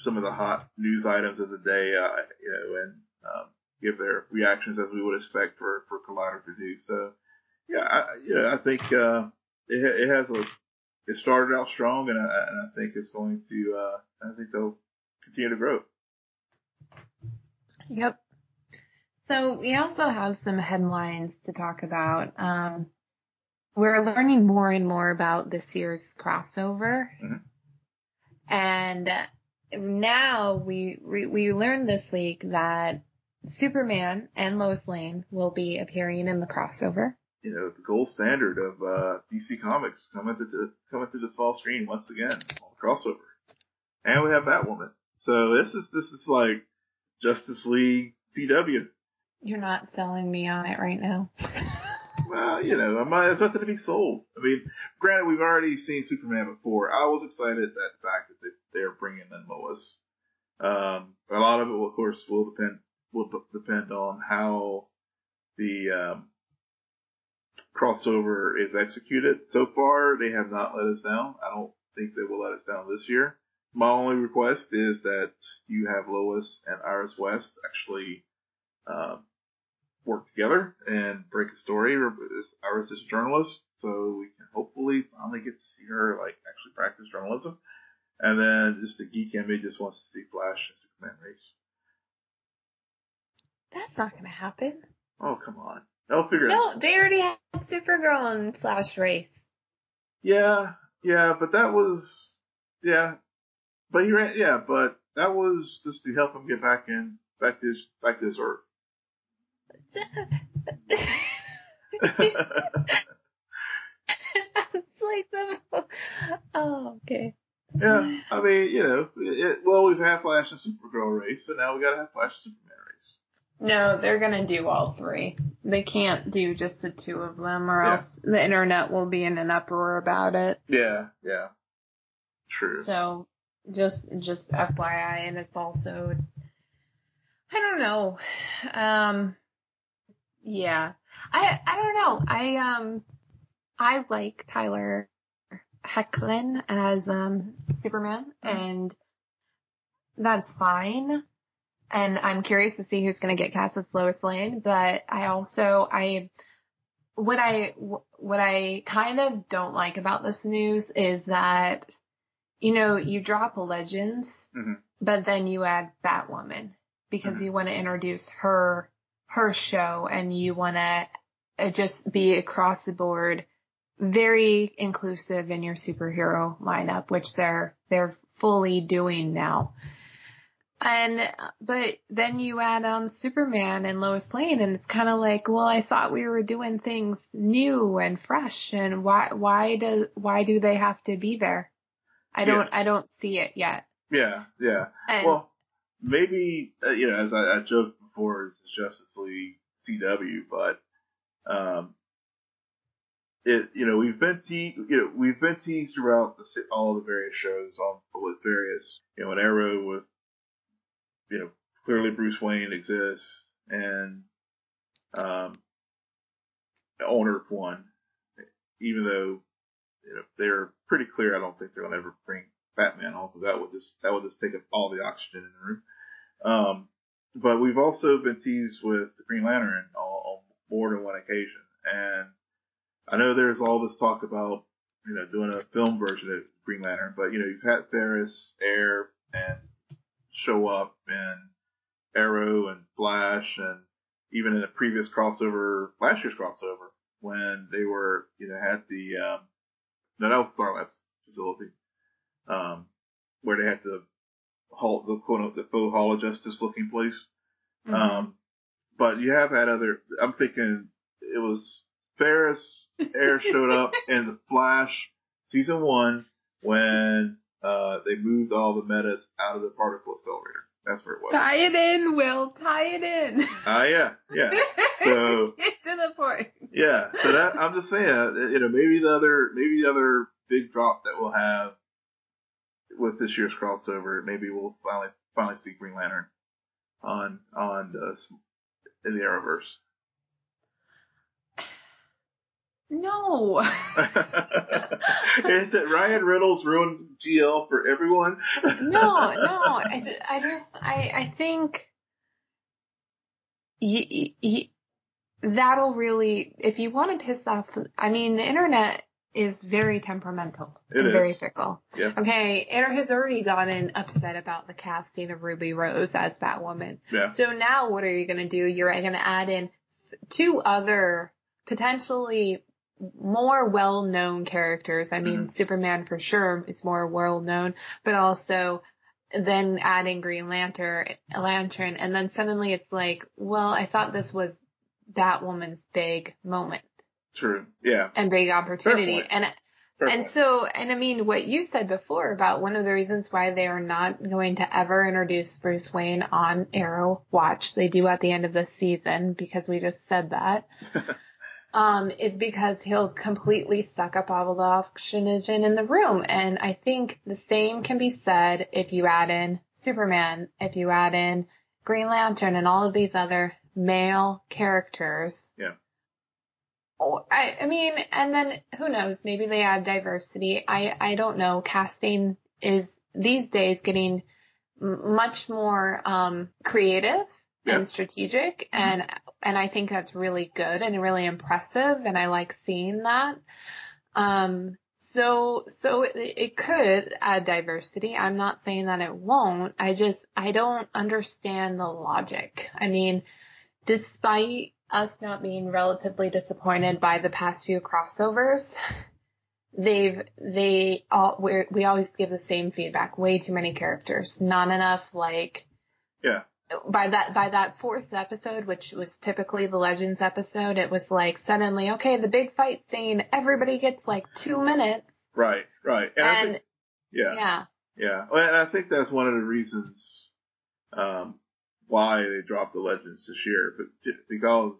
[SPEAKER 2] some of the hot news items of the day, uh, you know, and, um, give their reactions as we would expect for, for Collider to do. So, yeah, I, you know, I think, uh, it, it has a, it started out strong and I, and I think it's going to, uh, I think they'll continue to grow.
[SPEAKER 1] Yep. So we also have some headlines to talk about. Um, we're learning more and more about this year's crossover.
[SPEAKER 2] Mhm.
[SPEAKER 1] And now we, we, we learned this week that Superman and Lois Lane will be appearing in the crossover.
[SPEAKER 2] You know, the gold standard of, uh, DC Comics coming to, the coming to the small screen once again on crossover. And we have Batwoman. So this is, this is like Justice League CW.
[SPEAKER 1] You're not selling me on it right now.
[SPEAKER 2] Well, you know, I might, there's nothing to be sold. I mean, granted, we've already seen Superman before. I was excited at the fact that they, they're bringing in Lois. Um, a lot of it, of course, will depend will depend on how the um, crossover is executed. So far, they have not let us down. I don't think they will let us down this year. My only request is that you have Lois and Iris West actually um, work together and break a story. Iris is a journalist, so we can hopefully finally get to see her like actually practice journalism. And then just the geek in me just wants to see Flash and Superman race.
[SPEAKER 1] That's not gonna happen.
[SPEAKER 2] Oh, come on. They'll figure it out.
[SPEAKER 1] No, they already had Supergirl and Flash race.
[SPEAKER 2] Yeah, yeah, but that was, yeah. But he ran, yeah, but that was just to help him get back in, back to his, back to his Earth.
[SPEAKER 1] it's like the, oh, okay.
[SPEAKER 2] Yeah, I mean, you know, it, well, we've had Flash and Supergirl race, so now we gotta have Flash and Superman race.
[SPEAKER 1] No, they're gonna do all three. They can't do just the two of them or
[SPEAKER 2] Yeah.
[SPEAKER 1] else the internet will be in an uproar about it.
[SPEAKER 2] Yeah, yeah. True.
[SPEAKER 1] So just just FYI and it's also it's I don't know. Um yeah. I I don't know. I um I like Tyler Hoechlin as um Superman and that's fine. And I'm curious to see who's going to get cast as Lois Lane, but I also I what I what I kind of don't like about this news is that you know, you drop a Legends,
[SPEAKER 2] Mhm.
[SPEAKER 1] but then you add Batwoman because
[SPEAKER 2] Mhm.
[SPEAKER 1] you want to introduce her her show and you want to just be across the board very inclusive in your superhero lineup, which they're they're fully doing now. And but then you add on Superman and Lois Lane and it's kind of like, well, I thought we were doing things new and fresh and why why do why do they have to be there? I don't I don't see it yet.
[SPEAKER 2] Yeah, yeah.
[SPEAKER 1] And
[SPEAKER 2] Well, maybe uh, you know, as I, I joked before, it's Justice League CW, but um, it you know we've been te- you know we've been teased throughout the all the various shows on with various you know an Arrow with you know clearly Bruce Wayne exists and um, Owner one, even though you know they're pretty clear, I don't think they're gonna ever bring Batman on because that would just that would just take up all the oxygen in the room. Um, but we've also been teased with the Green Lantern on, on more than one occasion, and I know there's all this talk about you know doing a film version of Green Lantern, but you know you've had Ferris, Air, and show up, in Arrow and Flash, and even in a previous crossover, last year's crossover, when they were you know had the um, no that was Star Labs facility, um, where they had the hall, the quote unquote, the faux Hall of Justice looking place.
[SPEAKER 1] Mhm.
[SPEAKER 2] Um, but you have had other. I'm thinking it was Ferris Air showed up in the Flash season one when uh, they moved all the metas out of the particle accelerator. That's where it was.
[SPEAKER 1] tie it in, Will. Tie it in.
[SPEAKER 2] Ah, yeah, yeah, So-
[SPEAKER 1] Get to the point.
[SPEAKER 2] yeah. So that I'm just saying, uh, you know, maybe the other, maybe the other big drop that we'll have with this year's crossover, maybe we'll finally finally see Green Lantern on on uh, in the Arrowverse.
[SPEAKER 1] No.
[SPEAKER 2] Is it Ryan Reynolds ruined GL for everyone?
[SPEAKER 1] no, no. I, I just, I, I think y- y- that'll really, if you want to piss off, I mean, the internet is very temperamental
[SPEAKER 2] It
[SPEAKER 1] and very fickle.
[SPEAKER 2] Yeah.
[SPEAKER 1] Okay, it has already gotten upset about the casting of Ruby Rose as Batwoman.
[SPEAKER 2] Yeah.
[SPEAKER 1] So now what are you going to do? You're going to add in two other potentially more well-known characters. I mean,
[SPEAKER 2] Mhm.
[SPEAKER 1] Superman for sure is more well-known, but also then adding Green Lantern, Lantern, and then suddenly it's like, well, I thought this was that woman's big moment
[SPEAKER 2] True. Yeah.
[SPEAKER 1] and big opportunity. And
[SPEAKER 2] Fair
[SPEAKER 1] and
[SPEAKER 2] point.
[SPEAKER 1] so, and I mean, what you said before about one of the reasons why they are not going to ever introduce Bruce Wayne on Arrow Watch, they do at the end of the season because we just said that, um, is because he'll completely suck up all the oxygen in the room. And I think the same can be said if you add in Superman, if you add in Green Lantern and all of these other male characters.
[SPEAKER 2] Yeah.
[SPEAKER 1] Oh, I, I mean, and then who knows? Maybe they add diversity. I, I don't know. Casting is these days getting much more um, creative
[SPEAKER 2] Yeah.
[SPEAKER 1] and strategic, and and I think that's really good and really impressive, and I like seeing that. Um, So, so it, it could add diversity. I'm not saying that it won't. I just, I don't understand the logic. I mean, despite us not being relatively disappointed by the past few crossovers, they've, they all, we we always give the same feedback. Way too many characters. Not enough, like,
[SPEAKER 2] Yeah.
[SPEAKER 1] By that by that fourth episode, which was typically the Legends episode, it was like suddenly, okay, the big fight scene, everybody gets like two minutes,
[SPEAKER 2] Right, right. And,
[SPEAKER 1] and
[SPEAKER 2] think, yeah,
[SPEAKER 1] yeah,
[SPEAKER 2] yeah. Well, And I think that's one of the reasons um, why they dropped the Legends this year, but because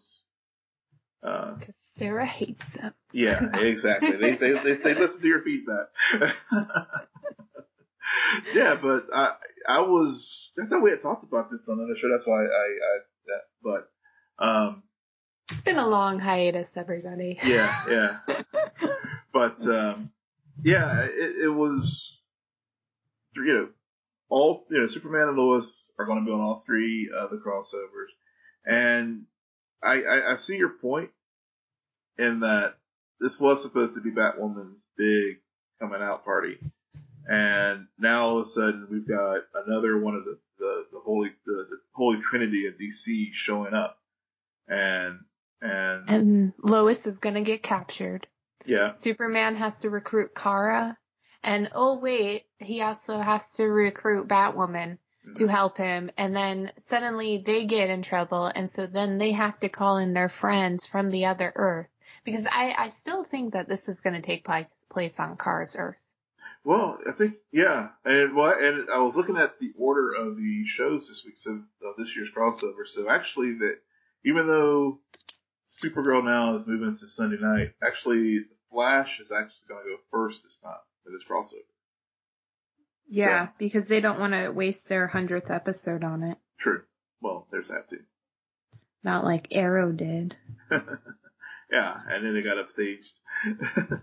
[SPEAKER 2] uh,
[SPEAKER 1] because Sarah hates them.
[SPEAKER 2] yeah, exactly. they, they they they listen to your feedback. yeah, but I I was I thought we had talked about this on another show. That's why I I that but um
[SPEAKER 1] It's been a long hiatus, everybody.
[SPEAKER 2] yeah yeah but um yeah it, it was you know all you know Superman and Lois are going to be on all three of the crossovers, and I, I I see your point in that this was supposed to be Batwoman's big coming out party, and now all of a sudden we've got another one of the the, the holy the, the holy trinity of DC showing up, and and
[SPEAKER 1] And Lois is gonna get captured.
[SPEAKER 2] yeah
[SPEAKER 1] Superman has to recruit Kara, and oh wait, he also has to recruit Batwoman mm-hmm. to help him, and then suddenly they get in trouble, and so then they have to call in their friends from the other Earth. Because I, I still think that this is going to take pla- place on Kara's Earth.
[SPEAKER 2] Well, I think yeah, and what and I was looking at the order of the shows this week, so of this year's crossover. So actually, that even though Supergirl now is moving to Sunday night, actually, Flash is actually going to go first this time for this crossover.
[SPEAKER 1] Yeah, because they don't want to waste their hundredth episode on it.
[SPEAKER 2] True. Well, there's that too.
[SPEAKER 1] Not like Arrow did.
[SPEAKER 2] yeah, and then it got upstaged.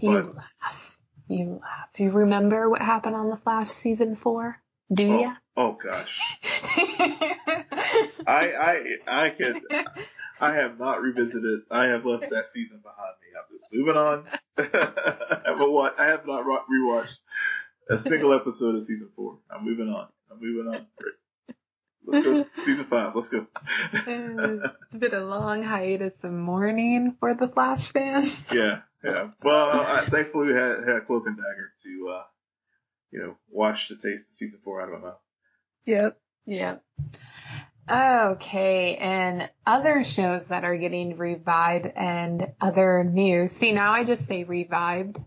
[SPEAKER 1] You
[SPEAKER 2] But-
[SPEAKER 1] laugh. You laugh. Do you remember what happened on the Flash season four? Do
[SPEAKER 2] oh,
[SPEAKER 1] ya?
[SPEAKER 2] oh gosh, I I I could I have not revisited. I have left that season behind me. I'm just moving on. but what? I have not rewatched a single episode of season four. I'm moving on. I'm moving on. Let's go. Season five. Let's go.
[SPEAKER 1] it's been a long hiatus of mourning for the Flash fans.
[SPEAKER 2] yeah, yeah. Well, I, thankfully we had had a Cloak and Dagger to, uh, you know, wash the taste of season four out of my mouth.
[SPEAKER 1] Yep. Yep. Okay, and other shows that are getting revived and other news. See, now I just say revived.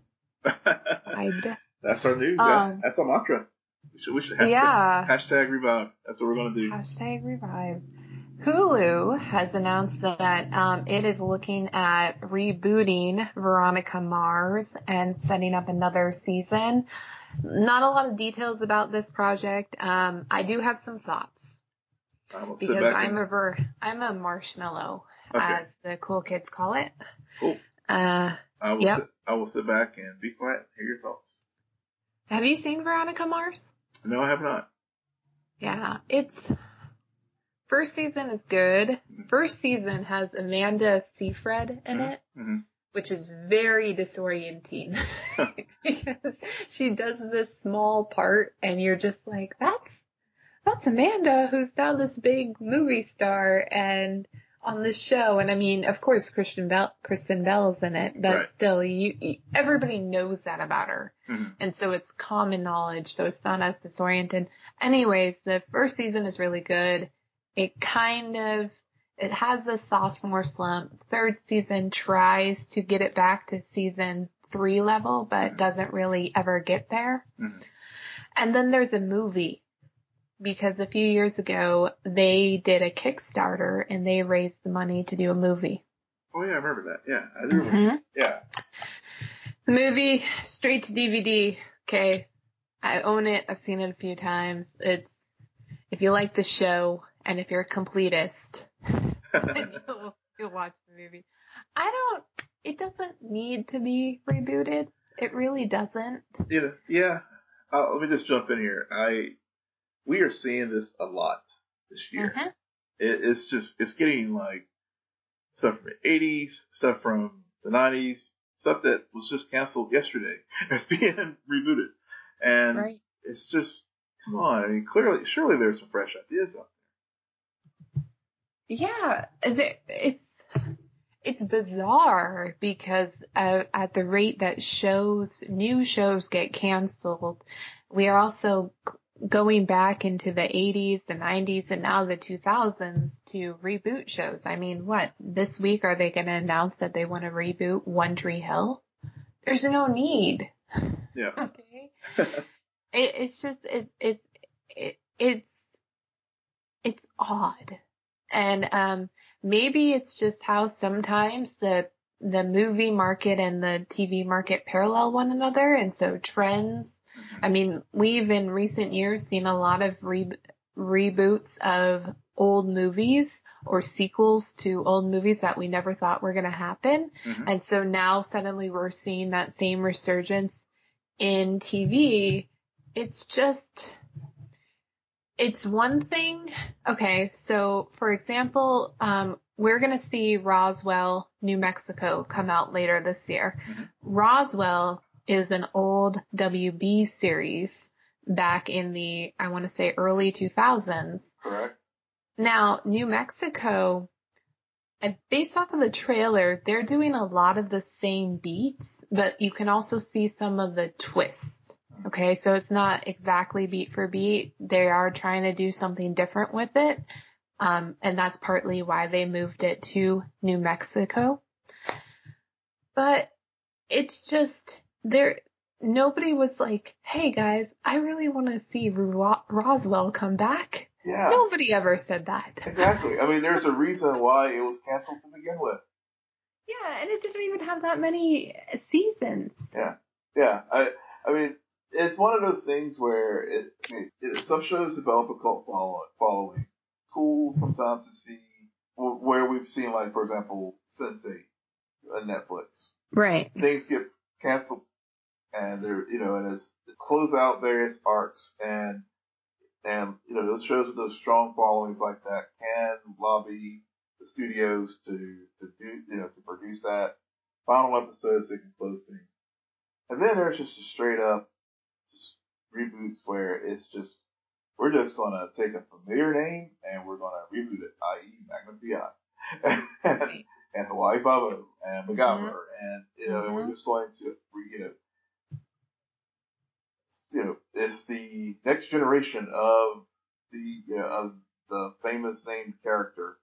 [SPEAKER 1] Revived.
[SPEAKER 2] That's our new.
[SPEAKER 1] Um,
[SPEAKER 2] that's our mantra. We should. We should hashtag,
[SPEAKER 1] Yeah.
[SPEAKER 2] hashtag revive. That's what we're gonna do.
[SPEAKER 1] Hashtag revive. Hulu has announced that um, it is looking at rebooting Veronica Mars and setting up another season. Not a lot of details about this project. Um, I do have some thoughts
[SPEAKER 2] I will sit
[SPEAKER 1] because I'm a ver- I'm a marshmallow,
[SPEAKER 2] Okay.
[SPEAKER 1] as the cool kids call it.
[SPEAKER 2] Cool.
[SPEAKER 1] Uh,
[SPEAKER 2] I will.
[SPEAKER 1] Yep.
[SPEAKER 2] Sit, I will sit back and be quiet. and Hear your thoughts.
[SPEAKER 1] have you seen Veronica Mars?
[SPEAKER 2] No, I have not.
[SPEAKER 1] Yeah, it's first season is good. First season has Amanda Seyfried in
[SPEAKER 2] Mhm.
[SPEAKER 1] it,
[SPEAKER 2] Mhm.
[SPEAKER 1] which is very disorienting because she does this small part and you're just like, that's that's Amanda who's now this big movie star and on this show. And I mean, of course, Kristen Bell, Kristen Bell's in it, but
[SPEAKER 2] Right.
[SPEAKER 1] still, you, everybody knows that about her.
[SPEAKER 2] Mhm.
[SPEAKER 1] And so it's common knowledge, so it's not as disoriented. Anyways, the first season is really good. It kind of, it has the sophomore slump. Third season tries to get it back to season three level, but
[SPEAKER 2] Mhm.
[SPEAKER 1] doesn't really ever get there.
[SPEAKER 2] Mhm.
[SPEAKER 1] And then there's a movie because a few years ago they did a Kickstarter and they raised the money to do a movie.
[SPEAKER 2] Oh yeah, I remember that. Yeah, I do remember.
[SPEAKER 1] Mhm.
[SPEAKER 2] Yeah.
[SPEAKER 1] The movie straight to DVD. Okay. I own it. I've seen it a few times. It's, if you like the show and if you're a completist, you'll, you'll watch the movie. I don't, it doesn't need to be rebooted. It really doesn't.
[SPEAKER 2] know, yeah. Uh, let me just jump in here. I we are seeing this a lot this year.
[SPEAKER 1] Mhm.
[SPEAKER 2] It, it's just it's getting like stuff from the '80s, stuff from the '90s, stuff that was just canceled yesterday is being rebooted, and
[SPEAKER 1] Right.
[SPEAKER 2] it's just come on. I mean, clearly, surely there's some fresh ideas out
[SPEAKER 1] Yeah, it's it's bizarre because uh, at the rate that shows, new shows get canceled, we are also going back into the 80s, the 90s, and now the 2000s to reboot shows. I mean, what this week are they going to announce that they want to reboot One Tree Hill? There's no need.
[SPEAKER 2] Yeah.
[SPEAKER 1] Okay. it, it's just it, it's it, it's it's odd and um maybe it's just how sometimes the the movie market and the TV market parallel one another and so trends I mean we've in recent years seen a lot of re- reboots of old movies or sequels to old movies that we never thought were going to happen
[SPEAKER 2] Mhm.
[SPEAKER 1] and so now suddenly we're seeing that same resurgence in TV. It's just, it's one thing. Okay. So for example, um, we're going to see Roswell, New Mexico come out later this year.
[SPEAKER 2] Mhm.
[SPEAKER 1] Roswell is an old WB series back in the, I want to say early 2000s.
[SPEAKER 2] Correct.
[SPEAKER 1] Now, New Mexico, based off of the trailer, they're doing a lot of the same beats, but you can also see some of the twists. Okay, so it's not exactly beat for beat. They are trying to do something different with it. Um, and that's partly why they moved it to New Mexico. But it's just, there, nobody was like, hey guys, I really want to see Ro- Roswell come back.
[SPEAKER 2] Yeah.
[SPEAKER 1] Nobody ever said that.
[SPEAKER 2] Exactly. I mean, there's a reason why it was canceled to begin with.
[SPEAKER 1] Yeah, and it didn't even have that many seasons.
[SPEAKER 2] Yeah. Yeah. I I mean, it's one of those things where it, it, it some shows develop a cult follow, following. Cool sometimes to see where we've seen like for example Sense8 on uh, Netflix.
[SPEAKER 1] Right.
[SPEAKER 2] Things get canceled and they're you know and as close out various arcs and and you know those shows with those strong followings like that can lobby the studios to to do you know to produce that final episode so they can close things. And then there's just a straight up just reboots where it's just we're just gonna take a familiar name and we're gonna reboot it, i.e. Magnum PI and, and Hawaii Five-0 and MacGyver and you know and we're
[SPEAKER 1] Mhm.
[SPEAKER 2] just going to re- you know you know it's the next generation of the you know of the famous named character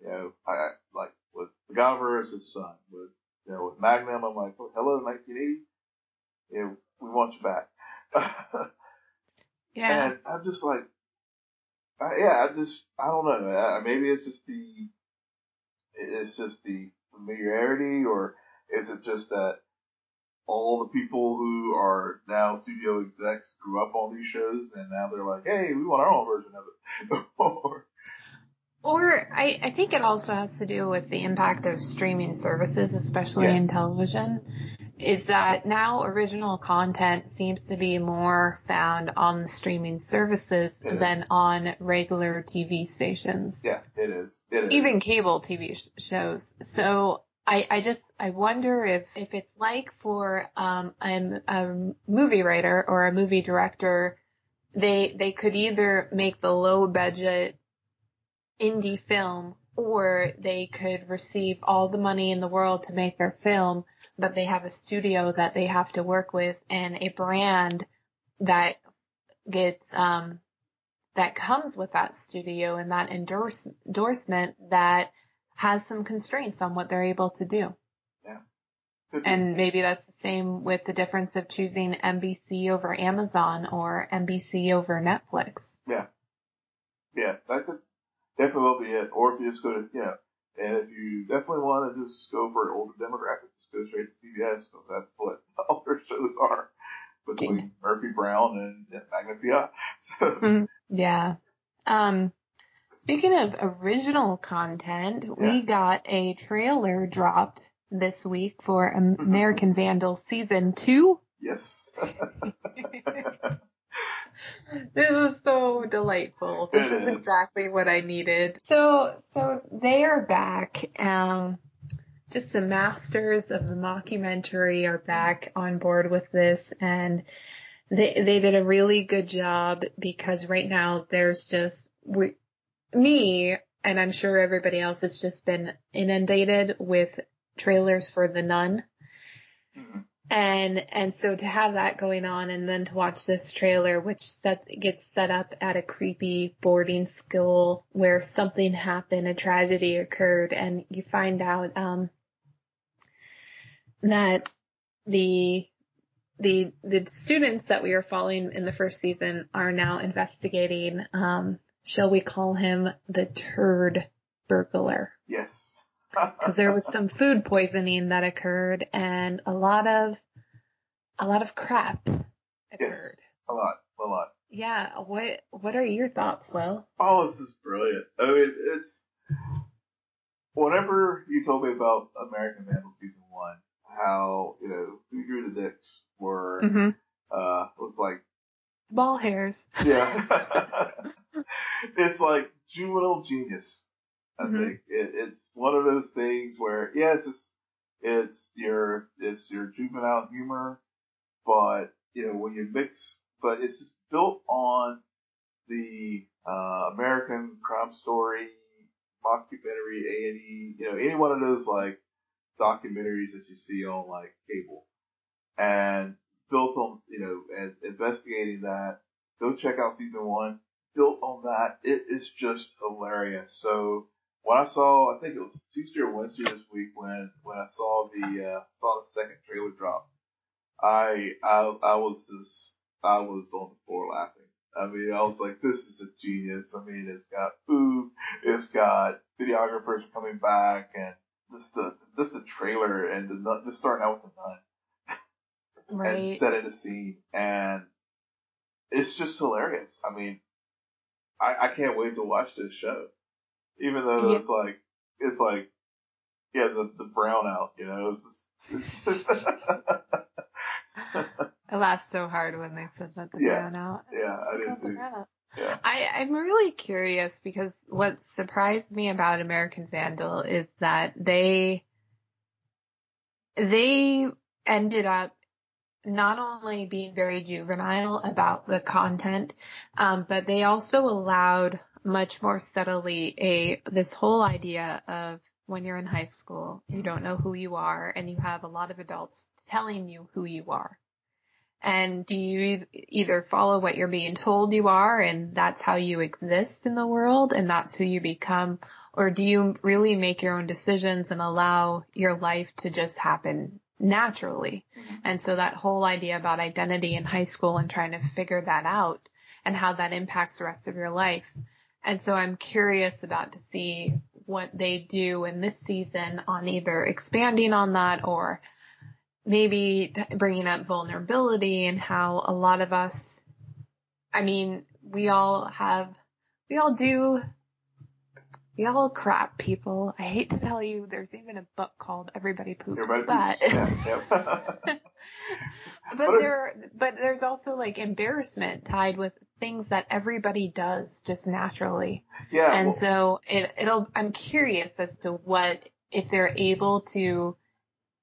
[SPEAKER 2] you know I I- like with MacGyver as his son with you know with Magnum I'm like hello 1980 you know, we want you back.
[SPEAKER 1] Yeah.
[SPEAKER 2] and I'm just like, uh, yeah, I just, I don't know. Uh, maybe it's just the, it's just the familiarity, or is it just that all the people who are now studio execs grew up on these shows, and now they're like, hey, we want our own version of it. or,
[SPEAKER 1] Or I, I think it also has to do with the impact of streaming services, especially
[SPEAKER 2] Yeah.
[SPEAKER 1] in television, is that now original content seems to be more found on the streaming services
[SPEAKER 2] It is.
[SPEAKER 1] than on regular TV stations.
[SPEAKER 2] yeah, it is. It is.
[SPEAKER 1] Even cable TV sh- shows. So I, I just, I wonder if, if it's like for, um, a, a movie writer or a movie director, they, they could either make the low budget indie film or they could receive all the money in the world to make their film, but they have a studio that they have to work with and a brand that gets, um, that comes with that studio and that endorse, endorsement that has some constraints on what they're able to do.
[SPEAKER 2] Could be.
[SPEAKER 1] And maybe that's the same with the difference of choosing NBC over Amazon or NBC over Netflix.
[SPEAKER 2] Yeah. Yeah, that could definitely will be it. Or if you just go to, you know, and if you definitely want to just go for an older demographic, just go straight to CBS because that's what all their shows are between Murphy Brown and, and Magnum PI. So,
[SPEAKER 1] Mhm. Yeah. Um, speaking of original content, we got a trailer dropped this week for American Vandal season two.
[SPEAKER 2] yes.
[SPEAKER 1] This was so delightful. This is
[SPEAKER 2] is.
[SPEAKER 1] exactly what I needed. So, so they are back. Um, just the masters of the mockumentary are back on board with this and they they did a really good job because right now there's just we, me and I'm sure everybody else has just been inundated with trailers for The Nun. Mm-hmm. And and so to have that going on and then to watch this trailer which sets gets set up at a creepy boarding school where something happened, a tragedy occurred and you find out um that the the the students that we are following in the first season are now investigating um shall we call him the turd burglar?
[SPEAKER 2] Yes.
[SPEAKER 1] Because there was some food poisoning that occurred and a lot of a lot of crap occurred.
[SPEAKER 2] Yes, a lot a lot.
[SPEAKER 1] Yeah what what are your thoughts will?
[SPEAKER 2] Oh this is brilliant. I mean it's whenever you told me about american vandal season one how you know who drew the dicks were mm-hmm. uh was like
[SPEAKER 1] ball hairs.
[SPEAKER 2] Yeah, it's like juvenile genius. I mm-hmm. think it, it's one of those things where yes, it's it's your it's your juvenile humor, but you know when you mix, but it's built on the uh, American crime story mockumentary A and E. You know any one of those like documentaries that you see on like cable, and built on you know and investigating that. Go check out season one. Built on that, it is just hilarious. So when I saw, I think it was Tuesday or Wednesday this week when when I saw the uh, saw the second trailer drop, I I I was just I was on the floor laughing. I mean, I was like, this is a genius. I mean, it's got food, it's got videographers coming back, and just the this the trailer and the just starting out with the nun, right. and setting the scene, and it's just hilarious. I mean, I I can't wait to watch this show, even though yeah. it's like it's like yeah the the brownout, you know. It's just,
[SPEAKER 1] I laughed so hard when they said that the
[SPEAKER 2] yeah.
[SPEAKER 1] brownout.
[SPEAKER 2] Yeah, I did too.
[SPEAKER 1] Yeah. I, I'm really curious because what surprised me about American Vandal is that they they ended up not only being very juvenile about the content, um, but they also allowed much more subtly a this whole idea of when you're in high school, you don't know who you are, and you have a lot of adults telling you who you are. And do you either follow what you're being told you are and that's how you exist in the world and that's who you become? Or do you really make your own decisions and allow your life to just happen naturally? Mm-hmm. And so that whole idea about identity in high school and trying to figure that out and how that impacts the rest of your life. And so I'm curious about to see what they do in this season on either expanding on that or maybe bringing up vulnerability and how a lot of us, I mean, we all have, we all do, we all crap people. I hate to tell you, there's even a book called Everybody Poops,
[SPEAKER 2] Everybody
[SPEAKER 1] but,
[SPEAKER 2] poops. Yeah,
[SPEAKER 1] yeah. but there, but there's also like embarrassment tied with things that everybody does just naturally.
[SPEAKER 2] Yeah.
[SPEAKER 1] And
[SPEAKER 2] well,
[SPEAKER 1] so it, it'll, I'm curious as to what, if they're able to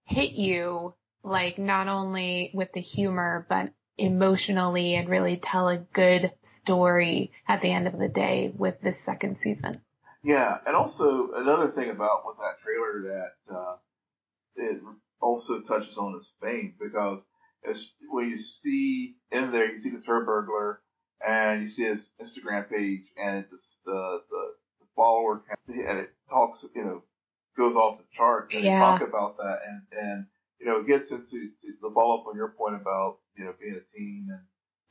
[SPEAKER 1] hit you like not only with the humor, but emotionally and really tell a good story at the end of the day with this second season.
[SPEAKER 2] Yeah, and also another thing about with that trailer that uh, it also touches on is fame because as when you see in there, you see the turd burglar and you see his Instagram page and it's the the, the follower count and it talks, you know, goes off the charts and yeah. talk about that and and you know, it gets into the follow up on your point about, you know, being a teen and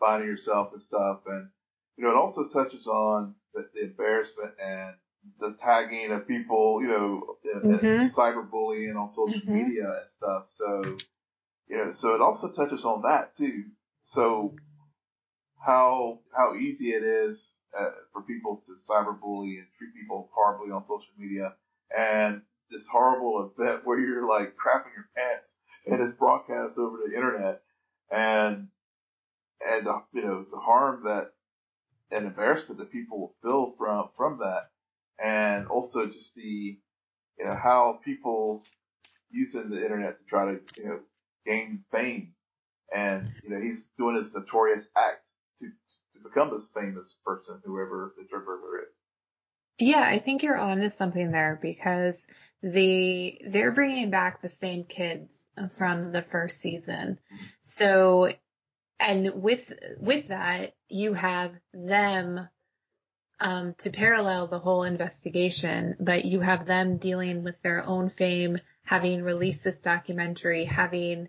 [SPEAKER 2] finding yourself and stuff. And, you know, it also touches on the, the embarrassment and the tagging of people, you know, mm-hmm. cyberbullying on social mm-hmm. media and stuff. So, you know, so it also touches on that too. So how, how easy it is uh, for people to cyberbully and treat people horribly on social media and this horrible event where you're like crapping your pants and it's broadcast over the internet and and uh, you know the harm that and embarrassment that people will feel from from that and also just the you know how people using the internet to try to you know gain fame, and you know he's doing this notorious act to to become this famous person, whoever the burglar is.
[SPEAKER 1] Yeah, I think you're onto something there because the they're bringing back the same kids from the first season. Mm-hmm. So, and with with that, you have them um, to parallel the whole investigation, but you have them dealing with their own fame, having released this documentary, having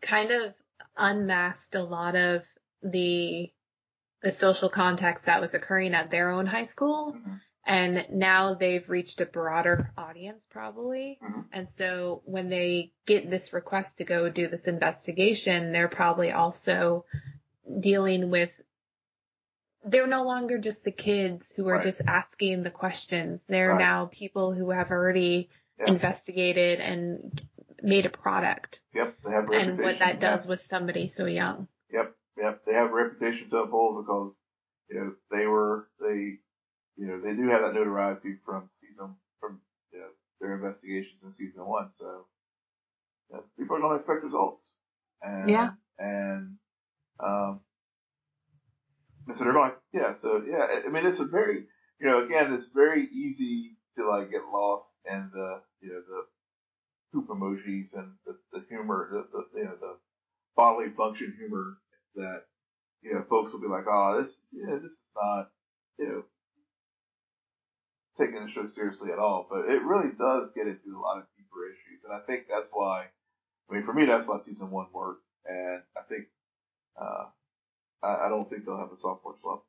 [SPEAKER 1] kind of unmasked a lot of the the social context that was occurring at their own high school.
[SPEAKER 2] Mhm.
[SPEAKER 1] And now they've reached a broader audience probably.
[SPEAKER 2] Mhm.
[SPEAKER 1] And so when they get this request to go do this investigation, they're probably also dealing with they're no longer just the kids who are
[SPEAKER 2] Right.
[SPEAKER 1] just asking the questions. They're
[SPEAKER 2] Right.
[SPEAKER 1] now people who have already
[SPEAKER 2] Yeah.
[SPEAKER 1] investigated and made a product
[SPEAKER 2] Yep, they have
[SPEAKER 1] and what that does with somebody so young.
[SPEAKER 2] Yep, yep. They have a reputation to uphold because you know they were they you know they do have that notoriety from season from you know their investigations in season one. So people don't expect results. And,
[SPEAKER 1] Yeah.
[SPEAKER 2] And um, and so they're like, yeah. So yeah, I- mean it's a very you know again it's very easy to like get lost in the you know the poop emojis and the, the humor the, the you know the bodily function humor that you know folks will be like, oh, this yeah, this is not you know taking the show seriously at all. But it really does get into a lot of deeper issues, and I think that's why. I mean, for me, that's why season one worked, and I think uh, I, I don't think they'll have a sophomore slump.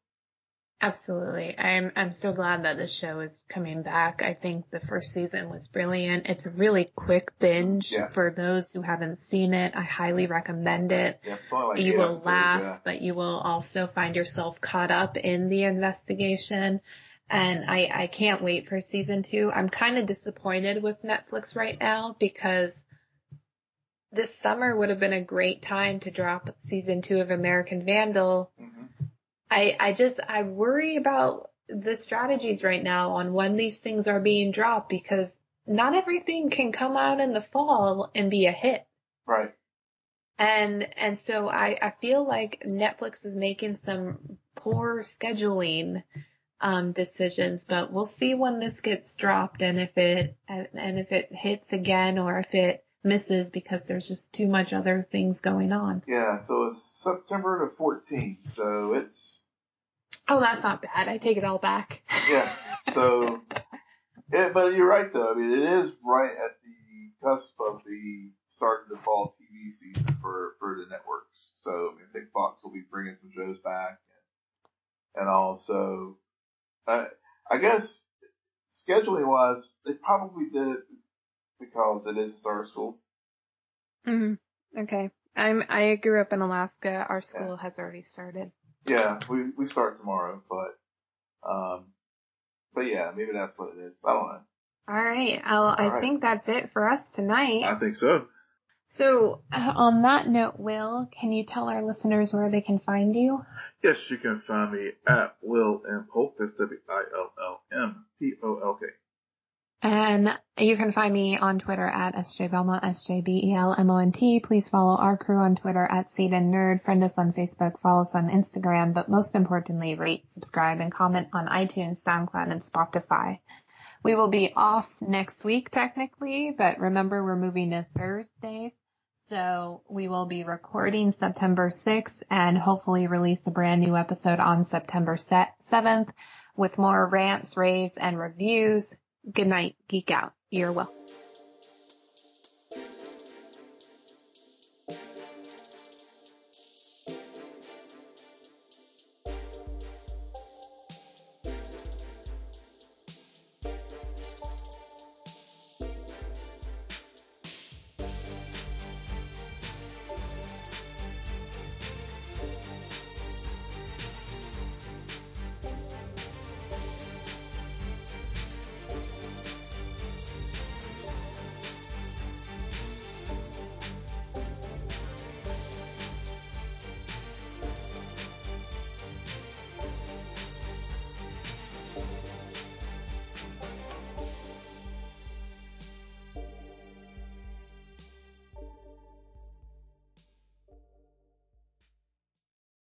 [SPEAKER 1] Absolutely. I'm I'm so glad that this show is coming back. I think the first season was brilliant. It's a really quick binge
[SPEAKER 2] Yeah.
[SPEAKER 1] for those who haven't seen it. I highly recommend it.
[SPEAKER 2] Yeah, like
[SPEAKER 1] you will
[SPEAKER 2] episodes,
[SPEAKER 1] laugh,
[SPEAKER 2] yeah.
[SPEAKER 1] but you will also find yourself caught up in the investigation. And I, I can't wait for season two. I'm kind of disappointed with Netflix right now because this summer would have been a great time to drop season two of American Vandal.
[SPEAKER 2] Mhm.
[SPEAKER 1] I, I just, I worry about the strategies right now on when these things are being dropped because not everything can come out in the fall and be a hit.
[SPEAKER 2] Right.
[SPEAKER 1] And and so I, I feel like Netflix is making some poor scheduling um, decisions, but we'll see when this gets dropped and if it and if it hits again or if it misses because there's just too much other things going on.
[SPEAKER 2] Yeah. So it's September the 14th. So it's
[SPEAKER 1] Oh, that's not bad. I take it all back.
[SPEAKER 2] Yeah. So, yeah, but you're right though. I mean, it is right at the cusp of the start of the fall TV season for for the networks. So I, mean, I think Fox will be bringing some shows back, and, and also, uh, I guess scheduling wise, they probably did it because it is a star school.
[SPEAKER 1] hmm Okay. I'm I grew up in Alaska. Our school has already started.
[SPEAKER 2] Yeah, we we start tomorrow, but um, but yeah, maybe that's what it is. I don't know.
[SPEAKER 1] All right. I'll, I
[SPEAKER 2] right.
[SPEAKER 1] think that's it for us tonight.
[SPEAKER 2] I think so.
[SPEAKER 1] So, uh, on that note, Will, can you tell our listeners where they can find you?
[SPEAKER 2] Yes, you can find me at Will M Polk. That's W I L L M P O L K.
[SPEAKER 1] And you can find me on Twitter at SJ Belmont, S-J-B-E-L-M-O-N-T. Please follow our crew on Twitter at Seed and Nerd. Friend us on Facebook, follow us on Instagram, but most importantly, rate, subscribe, and comment on iTunes, SoundCloud, and Spotify. We will be off next week technically, but remember we're moving to Thursdays. So we will be recording September 6th and hopefully release a brand new episode on September 7th with more rants, raves, and reviews. Good night, geek out. You're well.